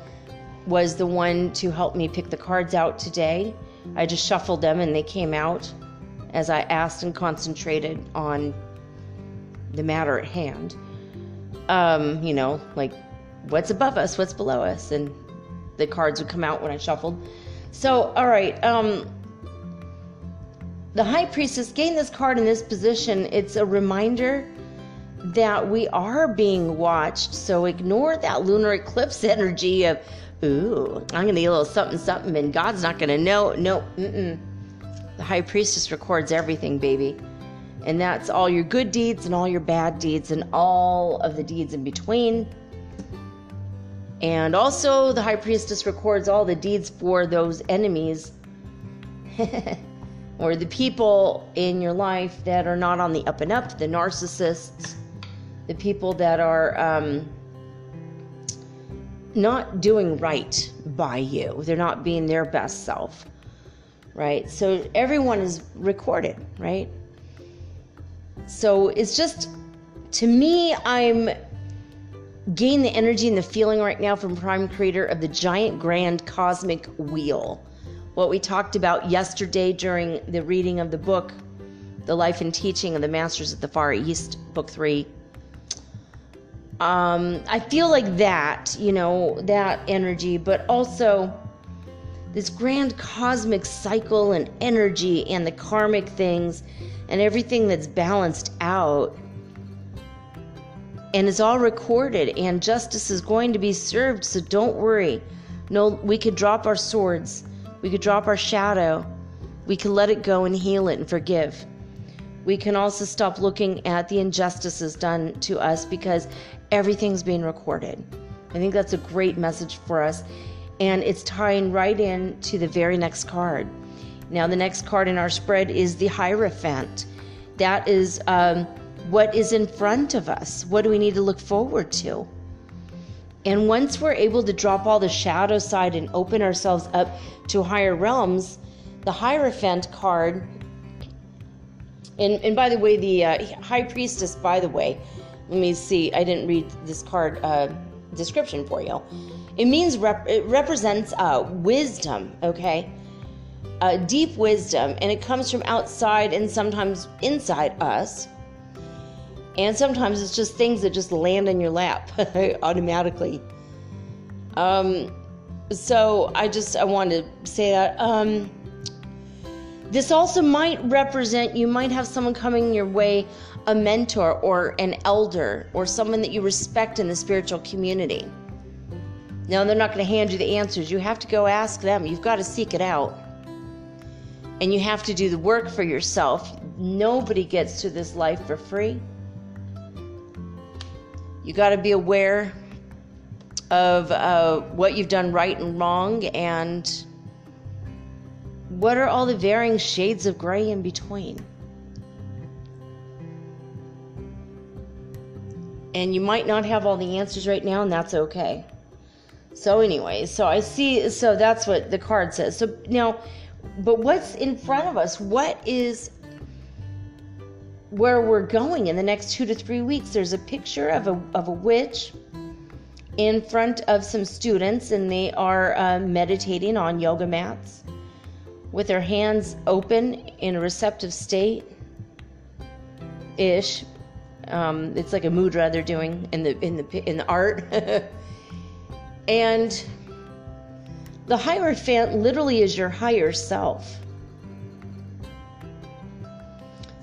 was the one to help me pick the cards out today. I just shuffled them and they came out as I asked and concentrated on the matter at hand. Um, you know, like what's above us, what's below us, and the cards would come out when I shuffled. So, all right, um, the high priestess gained this card in this position. It's a reminder that we are being watched. So ignore that lunar eclipse energy of, ooh, I'm going to get a little something, something, and God's not going to know. No, mm-mm. The high priestess records everything, baby. And that's all your good deeds and all your bad deeds and all of the deeds in between. And also, the high priestess records all the deeds for those enemies or the people in your life that are not on the up and up, the narcissists, the people that are um, not doing right by you. They're not being their best self, right? So everyone is recorded, right? So it's just, to me, I'm gaining the energy and the feeling right now from Prime Creator of the giant grand cosmic wheel. What we talked about yesterday during the reading of the book, The Life and Teaching of the Masters of the Far East, Book 3. Um, I feel like that, you know, that energy, but also this grand cosmic cycle and energy and the karmic things and everything that's balanced out and it's all recorded and justice is going to be served so don't worry no we could drop our swords we could drop our shadow. We could let it go and heal it and forgive. We can also stop looking at the injustices done to us because everything's being recorded. I think that's a great message for us and it's tying right in to the very next card. Now the next card in our spread is the hierophant. That is um, what is in front of us. What do we need to look forward to? And once we're able to drop all the shadow side and open ourselves up to higher realms, the Hierophant card, and, and by the way, the uh, High Priestess, by the way, let me see, I didn't read this card uh, description for you. It means rep- it represents uh, wisdom, okay? Uh, deep wisdom, and it comes from outside and sometimes inside us. And sometimes it's just things that just land in your lap automatically. Um, so I just I wanted to say that. Um, this also might represent you might have someone coming your way, a mentor or an elder or someone that you respect in the spiritual community. Now they're not going to hand you the answers. You have to go ask them. You've got to seek it out. And you have to do the work for yourself. Nobody gets to this life for free. You got to be aware of uh, what you've done right and wrong and what are all the varying shades of gray in between. And you might not have all the answers right now, and that's okay. So, anyway, so I see, so that's what the card says. So now, but what's in front of us? What is where we're going in the next two to three weeks. There's a picture of a, of a witch in front of some students, and they are uh, meditating on yoga mats with their hands open in a receptive state ish. Um, it's like a mudra they're doing in the in the in the art, and the hierophant literally is your higher self.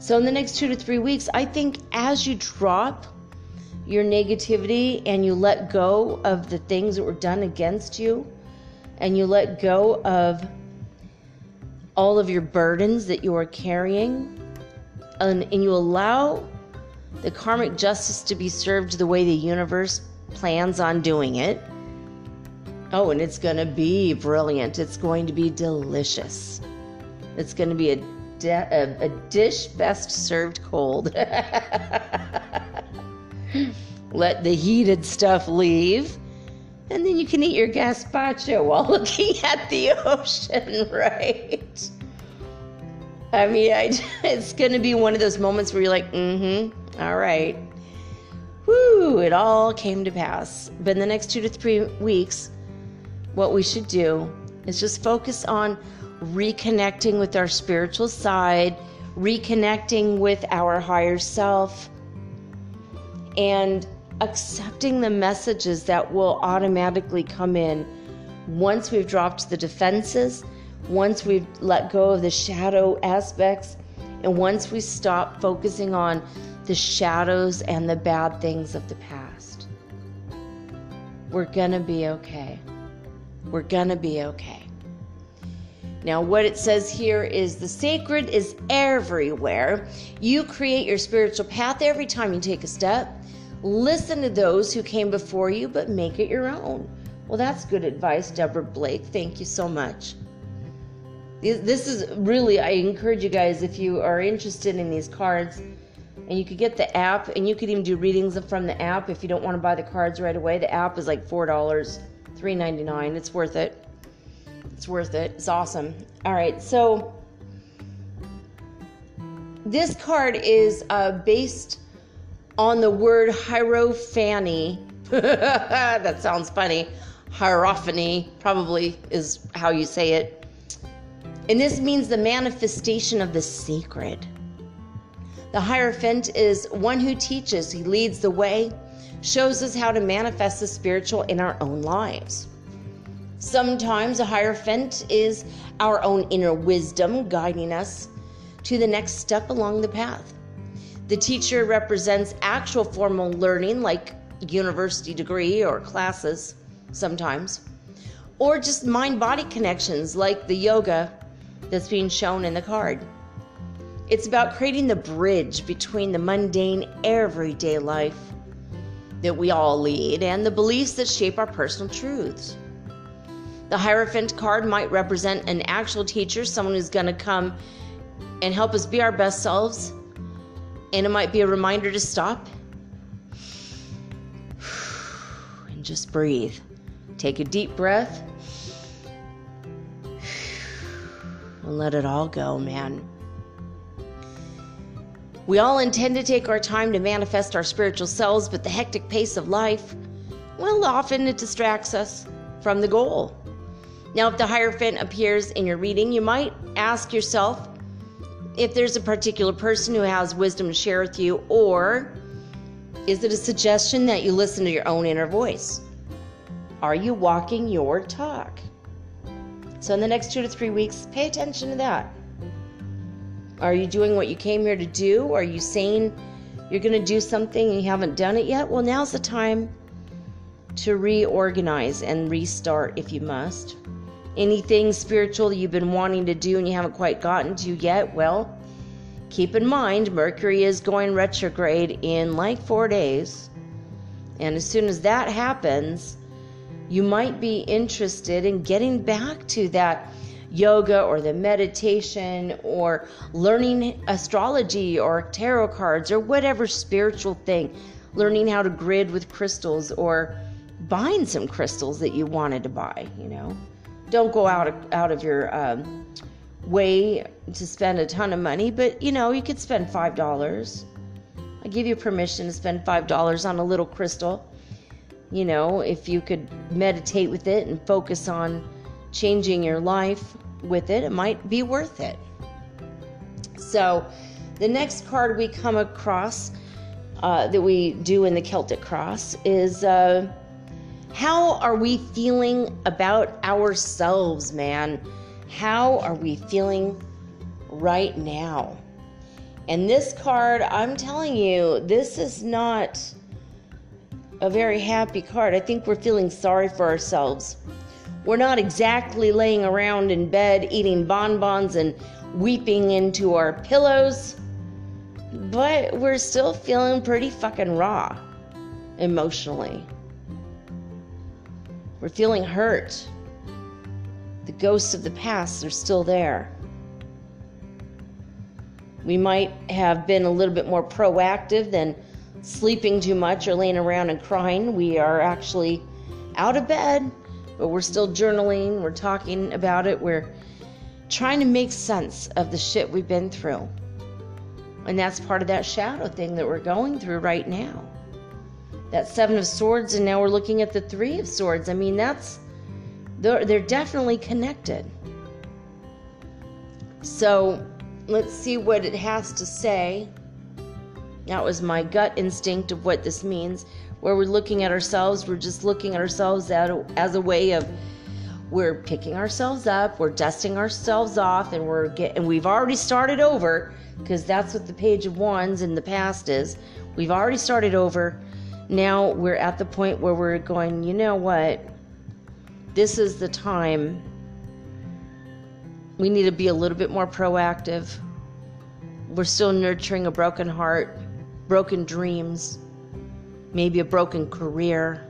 So, in the next two to three weeks, I think as you drop your negativity and you let go of the things that were done against you, and you let go of all of your burdens that you are carrying, and, and you allow the karmic justice to be served the way the universe plans on doing it. Oh, and it's going to be brilliant. It's going to be delicious. It's going to be a a, a dish best served cold. Let the heated stuff leave. And then you can eat your gazpacho while looking at the ocean, right? I mean, I, it's going to be one of those moments where you're like, mm hmm, all right. Whoo, it all came to pass. But in the next two to three weeks, what we should do is just focus on reconnecting with our spiritual side, reconnecting with our higher self, and accepting the messages that will automatically come in once we've dropped the defenses, once we've let go of the shadow aspects, And once we stop focusing on the shadows and the bad things of the past, we're gonna be okay. We're gonna be okay. Now, what it says here is the sacred is everywhere. You create your spiritual path every time you take a step. Listen to those who came before you, but make it your own. Well, that's good advice, Deborah Blake. Thank you so much. This is really, I encourage you guys if you are interested in these cards, and you could get the app, and you could even do readings from the app if you don't want to buy the cards right away. The app is like $4, $3.99. It's worth it. It's worth it. It's awesome. All right, so this card is uh, based on the word hierophany. that sounds funny. Hierophany probably is how you say it. And this means the manifestation of the sacred. The Hierophant is one who teaches, he leads the way, shows us how to manifest the spiritual in our own lives. Sometimes a Hierophant is our own inner wisdom guiding us to the next step along the path. The teacher represents actual formal learning, like university degree or classes, sometimes, or just mind body connections, like the yoga that's being shown in the card. It's about creating the bridge between the mundane, everyday life that we all lead and the beliefs that shape our personal truths. The Hierophant card might represent an actual teacher, someone who's going to come and help us be our best selves. And it might be a reminder to stop and just breathe. Take a deep breath and let it all go, man. We all intend to take our time to manifest our spiritual selves, but the hectic pace of life, well, often it distracts us from the goal. Now, if the Hierophant appears in your reading, you might ask yourself if there's a particular person who has wisdom to share with you, or is it a suggestion that you listen to your own inner voice? Are you walking your talk? So, in the next two to three weeks, pay attention to that. Are you doing what you came here to do? Are you saying you're going to do something and you haven't done it yet? Well, now's the time to reorganize and restart if you must anything spiritual that you've been wanting to do and you haven't quite gotten to yet, well, keep in mind Mercury is going retrograde in like four days. And as soon as that happens, you might be interested in getting back to that yoga or the meditation or learning astrology or tarot cards or whatever spiritual thing, learning how to grid with crystals or buying some crystals that you wanted to buy, you know don't go out of, out of your um, way to spend a ton of money, but you know, you could spend $5. I give you permission to spend $5 on a little crystal. You know, if you could meditate with it and focus on changing your life with it, it might be worth it. So, the next card we come across uh, that we do in the Celtic Cross is. Uh, how are we feeling about ourselves, man? How are we feeling right now? And this card, I'm telling you, this is not a very happy card. I think we're feeling sorry for ourselves. We're not exactly laying around in bed eating bonbons and weeping into our pillows, but we're still feeling pretty fucking raw emotionally. We're feeling hurt. The ghosts of the past are still there. We might have been a little bit more proactive than sleeping too much or laying around and crying. We are actually out of bed, but we're still journaling, we're talking about it, we're trying to make sense of the shit we've been through. And that's part of that shadow thing that we're going through right now that seven of swords and now we're looking at the three of swords i mean that's they're, they're definitely connected so let's see what it has to say that was my gut instinct of what this means where we're looking at ourselves we're just looking at ourselves as a way of we're picking ourselves up we're dusting ourselves off and we're getting and we've already started over because that's what the Page of Wands in the past is. We've already started over. Now we're at the point where we're going, you know what? This is the time. We need to be a little bit more proactive. We're still nurturing a broken heart, broken dreams, maybe a broken career,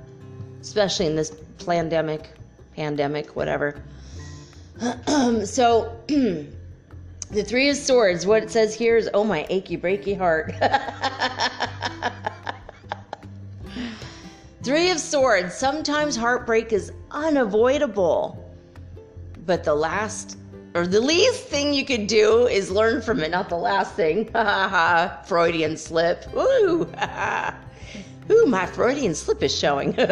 especially in this pandemic, pandemic, whatever. so, the Three of Swords, what it says here is, oh my achy breaky heart. Three of Swords, sometimes heartbreak is unavoidable. But the last, or the least thing you could do is learn from it, not the last thing. Freudian slip. Ooh, ooh, my Freudian slip is showing.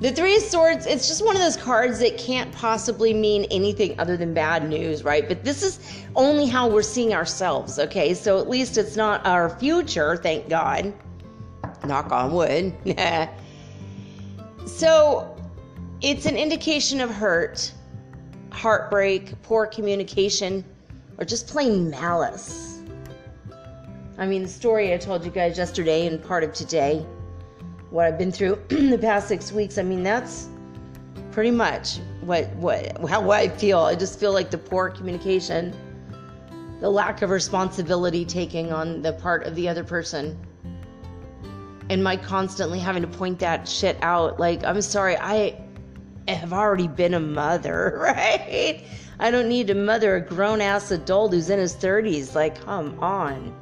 The Three of Swords, it's just one of those cards that can't possibly mean anything other than bad news, right? But this is only how we're seeing ourselves, okay? So at least it's not our future, thank God. Knock on wood. so it's an indication of hurt, heartbreak, poor communication, or just plain malice. I mean, the story I told you guys yesterday and part of today what I've been through the past six weeks, I mean, that's pretty much what what how I feel. I just feel like the poor communication, the lack of responsibility taking on the part of the other person, and my constantly having to point that shit out. Like, I'm sorry, I have already been a mother, right? I don't need to mother a grown ass adult who's in his 30s. Like, come on.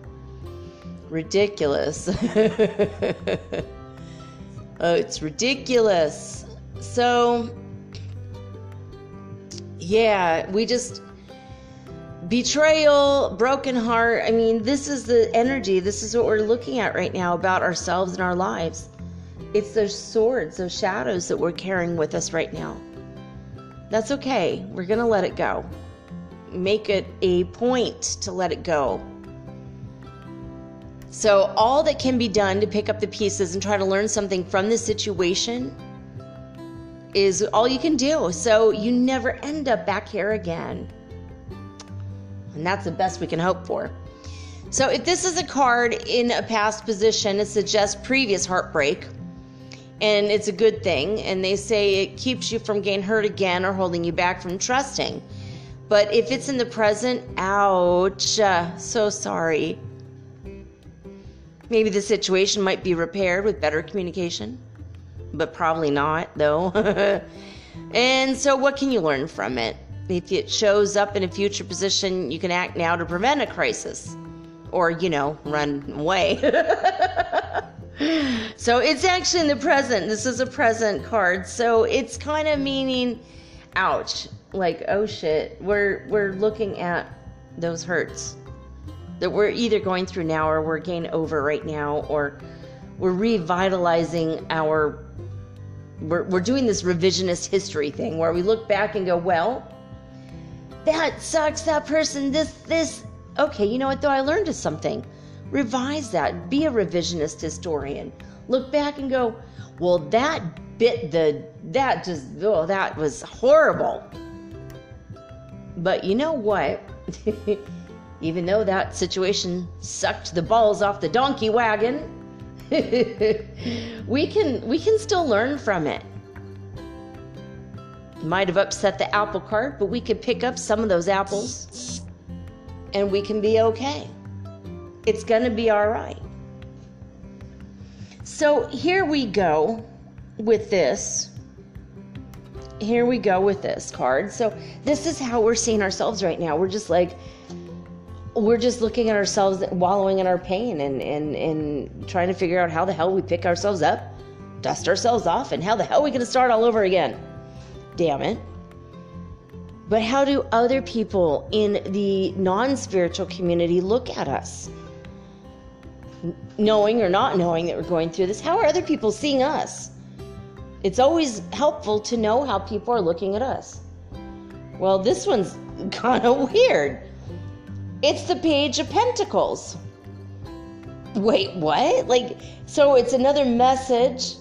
Ridiculous. Oh, it's ridiculous. So, yeah, we just betrayal, broken heart. I mean, this is the energy. This is what we're looking at right now about ourselves and our lives. It's those swords, those shadows that we're carrying with us right now. That's okay. We're going to let it go. Make it a point to let it go. So, all that can be done to pick up the pieces and try to learn something from this situation is all you can do. So, you never end up back here again. And that's the best we can hope for. So, if this is a card in a past position, it suggests previous heartbreak. And it's a good thing. And they say it keeps you from getting hurt again or holding you back from trusting. But if it's in the present, ouch. Uh, so sorry. Maybe the situation might be repaired with better communication, but probably not, though. and so, what can you learn from it? If it shows up in a future position, you can act now to prevent a crisis or, you know, run away. so, it's actually in the present. This is a present card. So, it's kind of meaning, ouch, like, oh shit, we're, we're looking at those hurts that we're either going through now or we're getting over right now or we're revitalizing our we're, we're doing this revisionist history thing where we look back and go well that sucks that person this this. Okay you know what though? I learned something. Revise that. Be a revisionist historian. Look back and go well that bit the that just oh that was horrible. But you know what? Even though that situation sucked the balls off the donkey wagon, we can we can still learn from it. Might have upset the apple cart, but we could pick up some of those apples and we can be okay. It's going to be all right. So here we go with this. Here we go with this card. So this is how we're seeing ourselves right now. We're just like we're just looking at ourselves wallowing in our pain and, and, and trying to figure out how the hell we pick ourselves up, dust ourselves off, and how the hell we going to start all over again. Damn it. But how do other people in the non spiritual community look at us? Knowing or not knowing that we're going through this, how are other people seeing us? It's always helpful to know how people are looking at us. Well, this one's kind of weird it's the Page of Pentacles. Wait, what? Like, so it's another message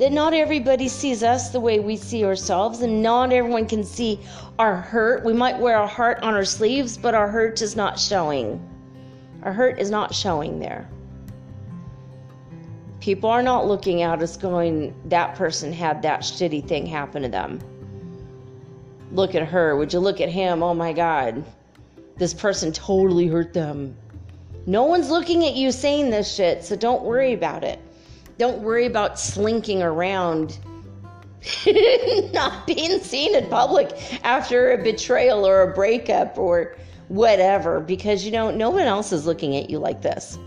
that not everybody sees us the way we see ourselves, and not everyone can see our hurt. We might wear a heart on our sleeves, but our hurt is not showing. Our hurt is not showing there. People are not looking at us going, that person had that shitty thing happen to them. Look at her. Would you look at him? Oh my God. This person totally hurt them. No one's looking at you saying this shit, so don't worry about it. Don't worry about slinking around, not being seen in public after a betrayal or a breakup or whatever, because you know, no one else is looking at you like this.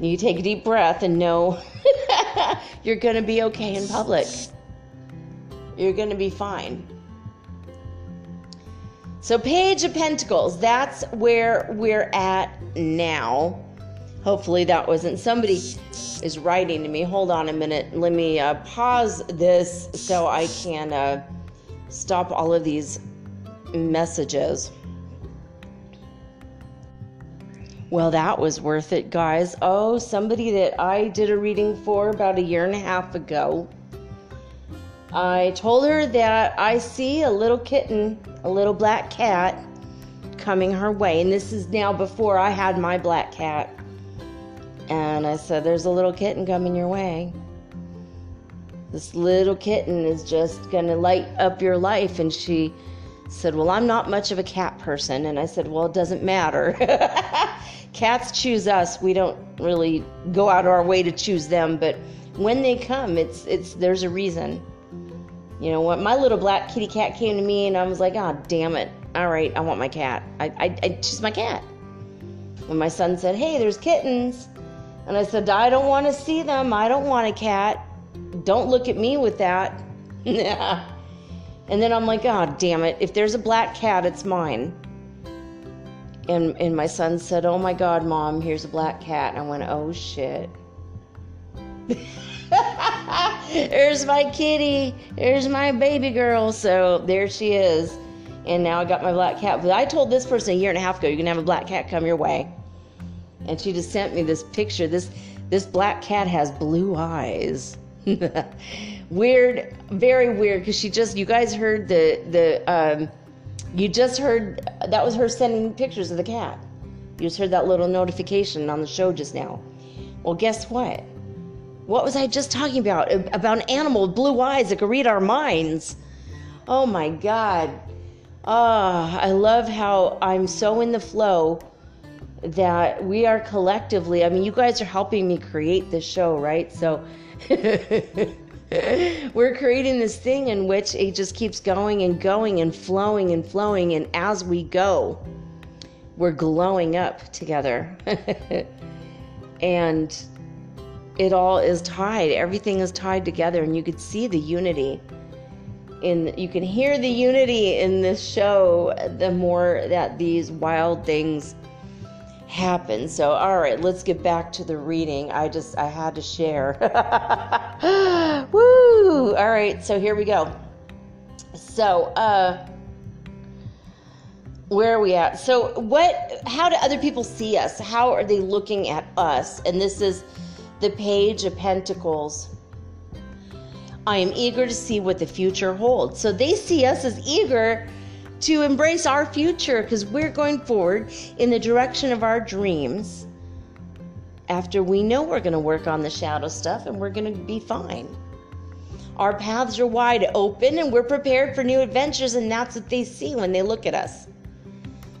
You take a deep breath and know you're going to be okay in public. You're going to be fine. So, Page of Pentacles, that's where we're at now. Hopefully, that wasn't somebody is writing to me. Hold on a minute. Let me uh, pause this so I can uh, stop all of these messages. Well, that was worth it, guys. Oh, somebody that I did a reading for about a year and a half ago. I told her that I see a little kitten, a little black cat, coming her way. And this is now before I had my black cat. And I said, There's a little kitten coming your way. This little kitten is just going to light up your life. And she said, Well, I'm not much of a cat person. And I said, Well, it doesn't matter. Cats choose us. We don't really go out of our way to choose them. But when they come, it's, it's, there's a reason. You know what? My little black kitty cat came to me and I was like, oh, damn it. All right, I want my cat. I, I, I choose my cat. When my son said, hey, there's kittens, and I said, I don't want to see them. I don't want a cat. Don't look at me with that. and then I'm like, oh, damn it. If there's a black cat, it's mine. And, and my son said, oh my God, mom, here's a black cat. And I went, oh shit. There's my kitty. There's my baby girl. So there she is. And now I got my black cat. But I told this person a year and a half ago, you're gonna have a black cat come your way and she just sent me this picture. This this black cat has blue eyes. weird, very weird. Because she just, you guys heard the the, um, you just heard that was her sending pictures of the cat. You just heard that little notification on the show just now. Well, guess what? What was I just talking about? About an animal with blue eyes that could read our minds. Oh my God. Ah, oh, I love how I'm so in the flow that we are collectively, I mean, you guys are helping me create this show, right? So we're creating this thing in which it just keeps going and going and flowing and flowing. And as we go, we're glowing up together. and it all is tied, everything is tied together, and you could see the unity. In, you can hear the unity in this show the more that these wild things happen. So, all right, let's get back to the reading. I just, I had to share. Woo! All right, so here we go. So, uh, where are we at? So, what, how do other people see us? How are they looking at us? And this is the Page of Pentacles. I am eager to see what the future holds. So, they see us as eager to embrace our future because we're going forward in the direction of our dreams after we know we're going to work on the shadow stuff and we're going to be fine. Our paths are wide open and we're prepared for new adventures, and that's what they see when they look at us.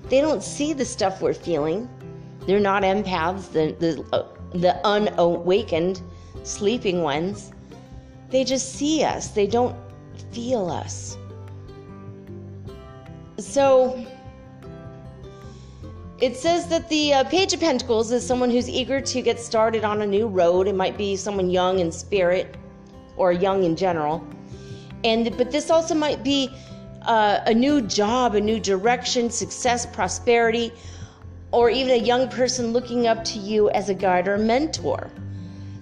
They don't see the stuff we're feeling. They're not empaths, the, the, uh, the unawakened, sleeping ones. They just see us, they don't feel us. So it says that the uh, Page of Pentacles is someone who's eager to get started on a new road. It might be someone young in spirit or young in general. And but this also might be uh, a new job, a new direction, success, prosperity, or even a young person looking up to you as a guide or mentor.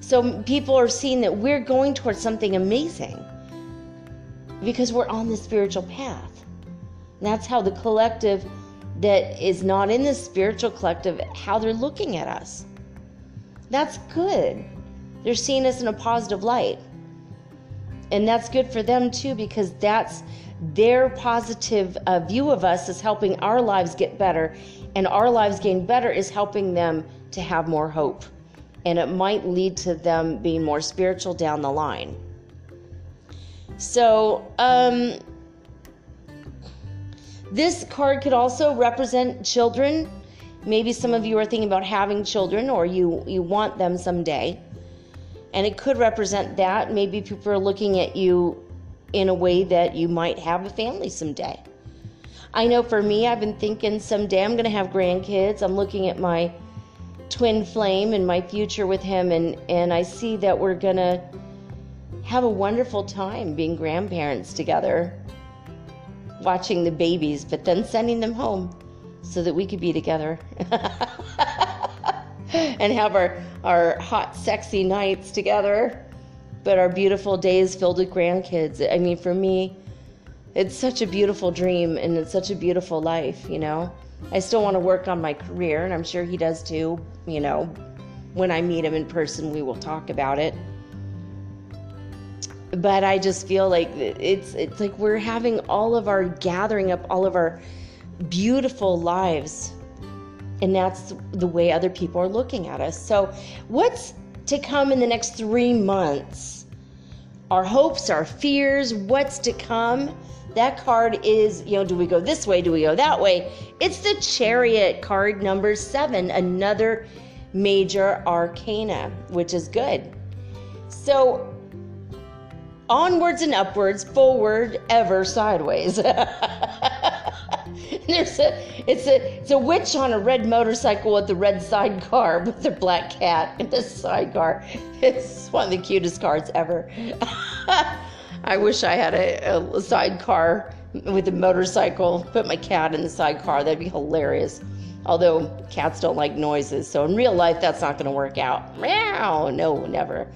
So people are seeing that we're going towards something amazing because we're on the spiritual path. That's how the collective that is not in the spiritual collective, how they're looking at us. That's good. They're seeing us in a positive light. and that's good for them too because that's their positive uh, view of us is helping our lives get better and our lives getting better is helping them to have more hope and it might lead to them being more spiritual down the line so um, this card could also represent children maybe some of you are thinking about having children or you you want them someday and it could represent that maybe people are looking at you in a way that you might have a family someday. I know for me, I've been thinking someday I'm going to have grandkids. I'm looking at my twin flame and my future with him, and, and I see that we're going to have a wonderful time being grandparents together, watching the babies, but then sending them home so that we could be together and have our, our hot, sexy nights together but our beautiful days filled with grandkids. I mean, for me, it's such a beautiful dream and it's such a beautiful life, you know. I still want to work on my career, and I'm sure he does too. You know, when I meet him in person, we will talk about it. But I just feel like it's it's like we're having all of our gathering up all of our beautiful lives, and that's the way other people are looking at us. So, what's to come in the next three months? our hopes, our fears, what's to come. That card is, you know, do we go this way? Do we go that way? It's the Chariot card number seven, another major arcana, which is good. So, onwards and upwards, forward, ever sideways. There's a it's a it's a witch on a red motorcycle with a red sidecar with a black cat in the sidecar. It's one of the cutest cards ever. I wish I had a, a sidecar with a motorcycle. Put my cat in the sidecar. That'd be hilarious. Although cats don't like noises, so in real life that's not going to work out. Meow. No, never.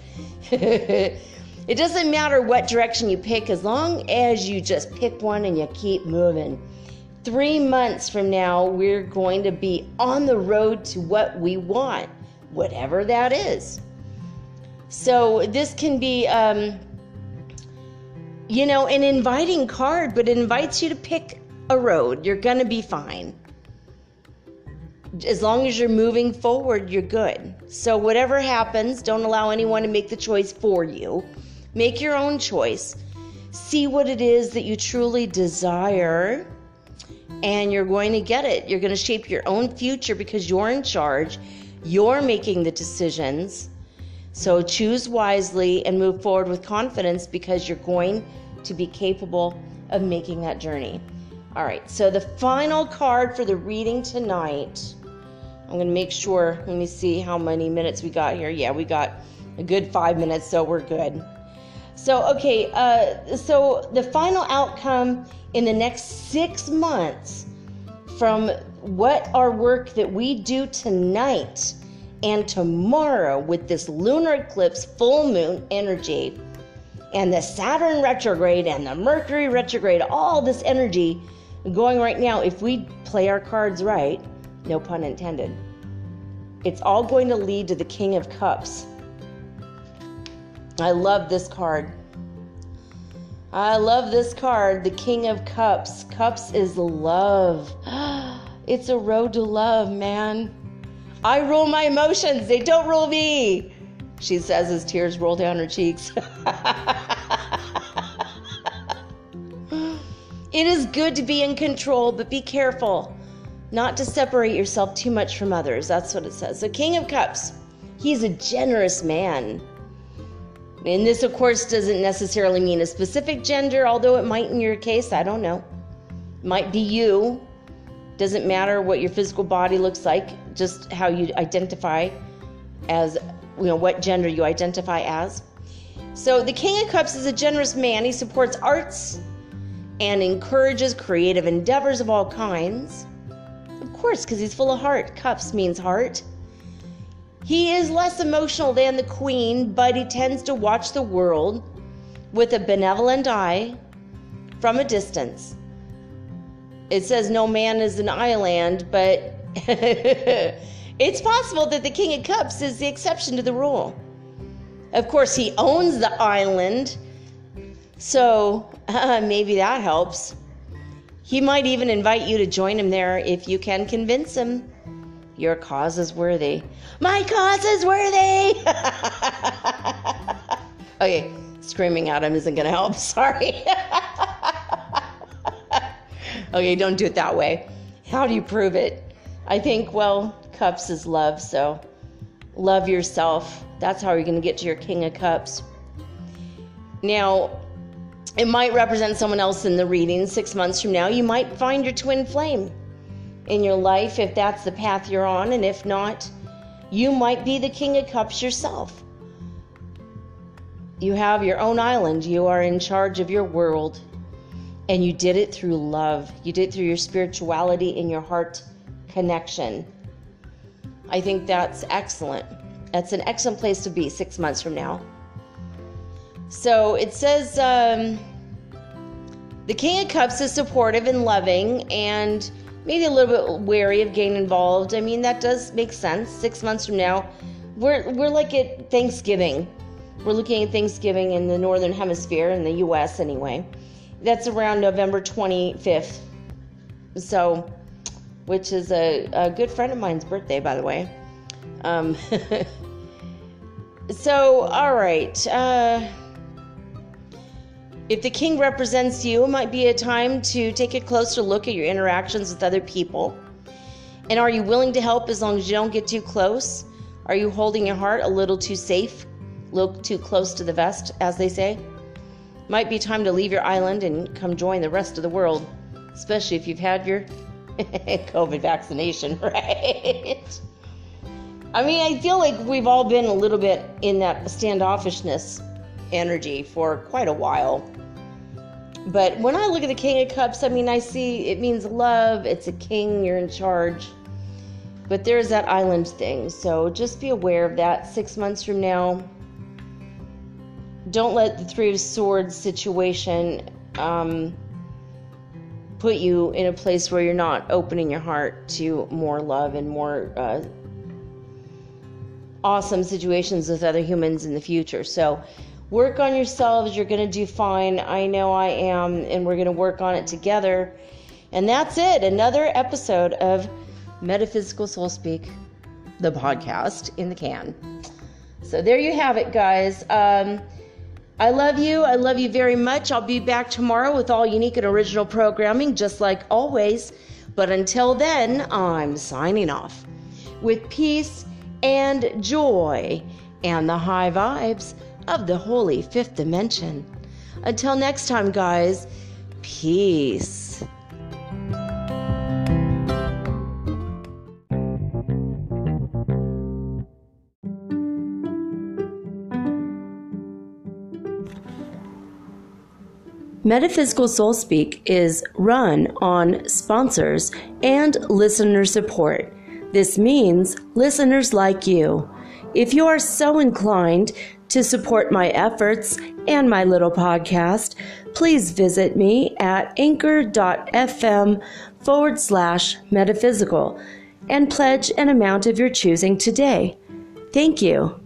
It doesn't matter what direction you pick as long as you just pick one and you keep moving three months from now, we're going to be on the road to what we want, whatever that is. So, this can be, um, you know, an inviting card, but it invites you to pick a road. You're going to be fine. As long as you're moving forward, you're good. So, whatever happens, don't allow anyone to make the choice for you. Make your own choice. See what it is that you truly desire and you're going to get it. You're going to shape your own future because you're in charge. You're making the decisions. So choose wisely and move forward with confidence because you're going to be capable of making that journey. All right, so the final card for the reading tonight. I'm going to make sure, let me see how many minutes we got here. Yeah, we got a good five minutes, so we're good. So, okay, uh, so the final outcome in the next six months from what our work that we do tonight and tomorrow with this lunar eclipse full moon energy and the Saturn retrograde and the Mercury retrograde, all this energy going right now, if we play our cards right, no pun intended, it's all going to lead to the King of Cups. I love this card. I love this card, the King of Cups. Cups is love. It's a road to love, man. I rule my emotions, they don't rule me, she says as tears roll down her cheeks. it is good to be in control, but be careful not to separate yourself too much from others. That's what it says. So, King of Cups, he's a generous man. And this, of course, doesn't necessarily mean a specific gender, although it might in your case. I don't know. Might be you. Doesn't matter what your physical body looks like, just how you identify as, you know, what gender you identify as. So, the King of Cups is a generous man. He supports arts and encourages creative endeavors of all kinds. Of course, because he's full of heart. Cups means heart. He is less emotional than the queen, but he tends to watch the world with a benevolent eye from a distance. It says no man is an island, but it's possible that the King of Cups is the exception to the rule. Of course, he owns the island, So uh, maybe that helps. He might even invite you to join him there if you can convince him. Your cause is worthy. My cause is worthy! okay, screaming at him isn't to help. Sorry. okay, don't do it that way. How do you prove it? I think, well, cups is love, so love yourself. That's how you're going to get to your King of Cups. Now, it might represent someone else in the reading six months from now. You might find your twin flame in your life if that's the path you're on, and if not, you might be the King of Cups yourself. You have your own island, you are in charge of your world, and you did it through love. You did it through your spirituality and your heart connection. I think that's excellent. That's an excellent place to be six months from now. So it says um, the King of Cups is supportive and loving and maybe a little bit wary of getting involved. I mean, that does make sense. Six months from now, we're, we're like at Thanksgiving. We're looking at Thanksgiving in the Northern Hemisphere, in the US anyway. That's around November 25th. So, which is a, a good friend of mine's birthday, by the way. Um, so, all right. Uh, if the king represents you, it might be a time to take a closer look at your interactions with other people. And are you willing to help as long as you don't get too close? Are you holding your heart a little too safe, Look too close to the vest, as they say? Might be time to leave your island and come join the rest of the world, especially if you've had your COVID vaccination, right? I mean, I feel like we've all been a little bit in that standoffishness energy for quite a while. But when I look at the King of Cups, I mean, I see it means love, it's a king, you're in charge. But there's that island thing, so just be aware of that six months from now. Don't let the Three of Swords situation um, put you in a place where you're not opening your heart to more love and more uh, awesome situations with other humans in the future. So, work on yourselves. You're going to do fine. I know I am, and we're going to work on it together. And that's it. Another episode of Metaphysical Soul Speak, the podcast in the can. So there you have it, guys. Um, I love you. I love you very much. I'll be back tomorrow with all unique and original programming, just like always. But until then, I'm signing off with peace and joy and the high vibes of the holy fifth dimension. Until next time, guys, peace. Metaphysical Soul Speak is run on sponsors and listener support. This means listeners like you. If you are so inclined to support my efforts and my little podcast, please visit me at anchor.fm forward slash metaphysical and pledge an amount of your choosing today. Thank you.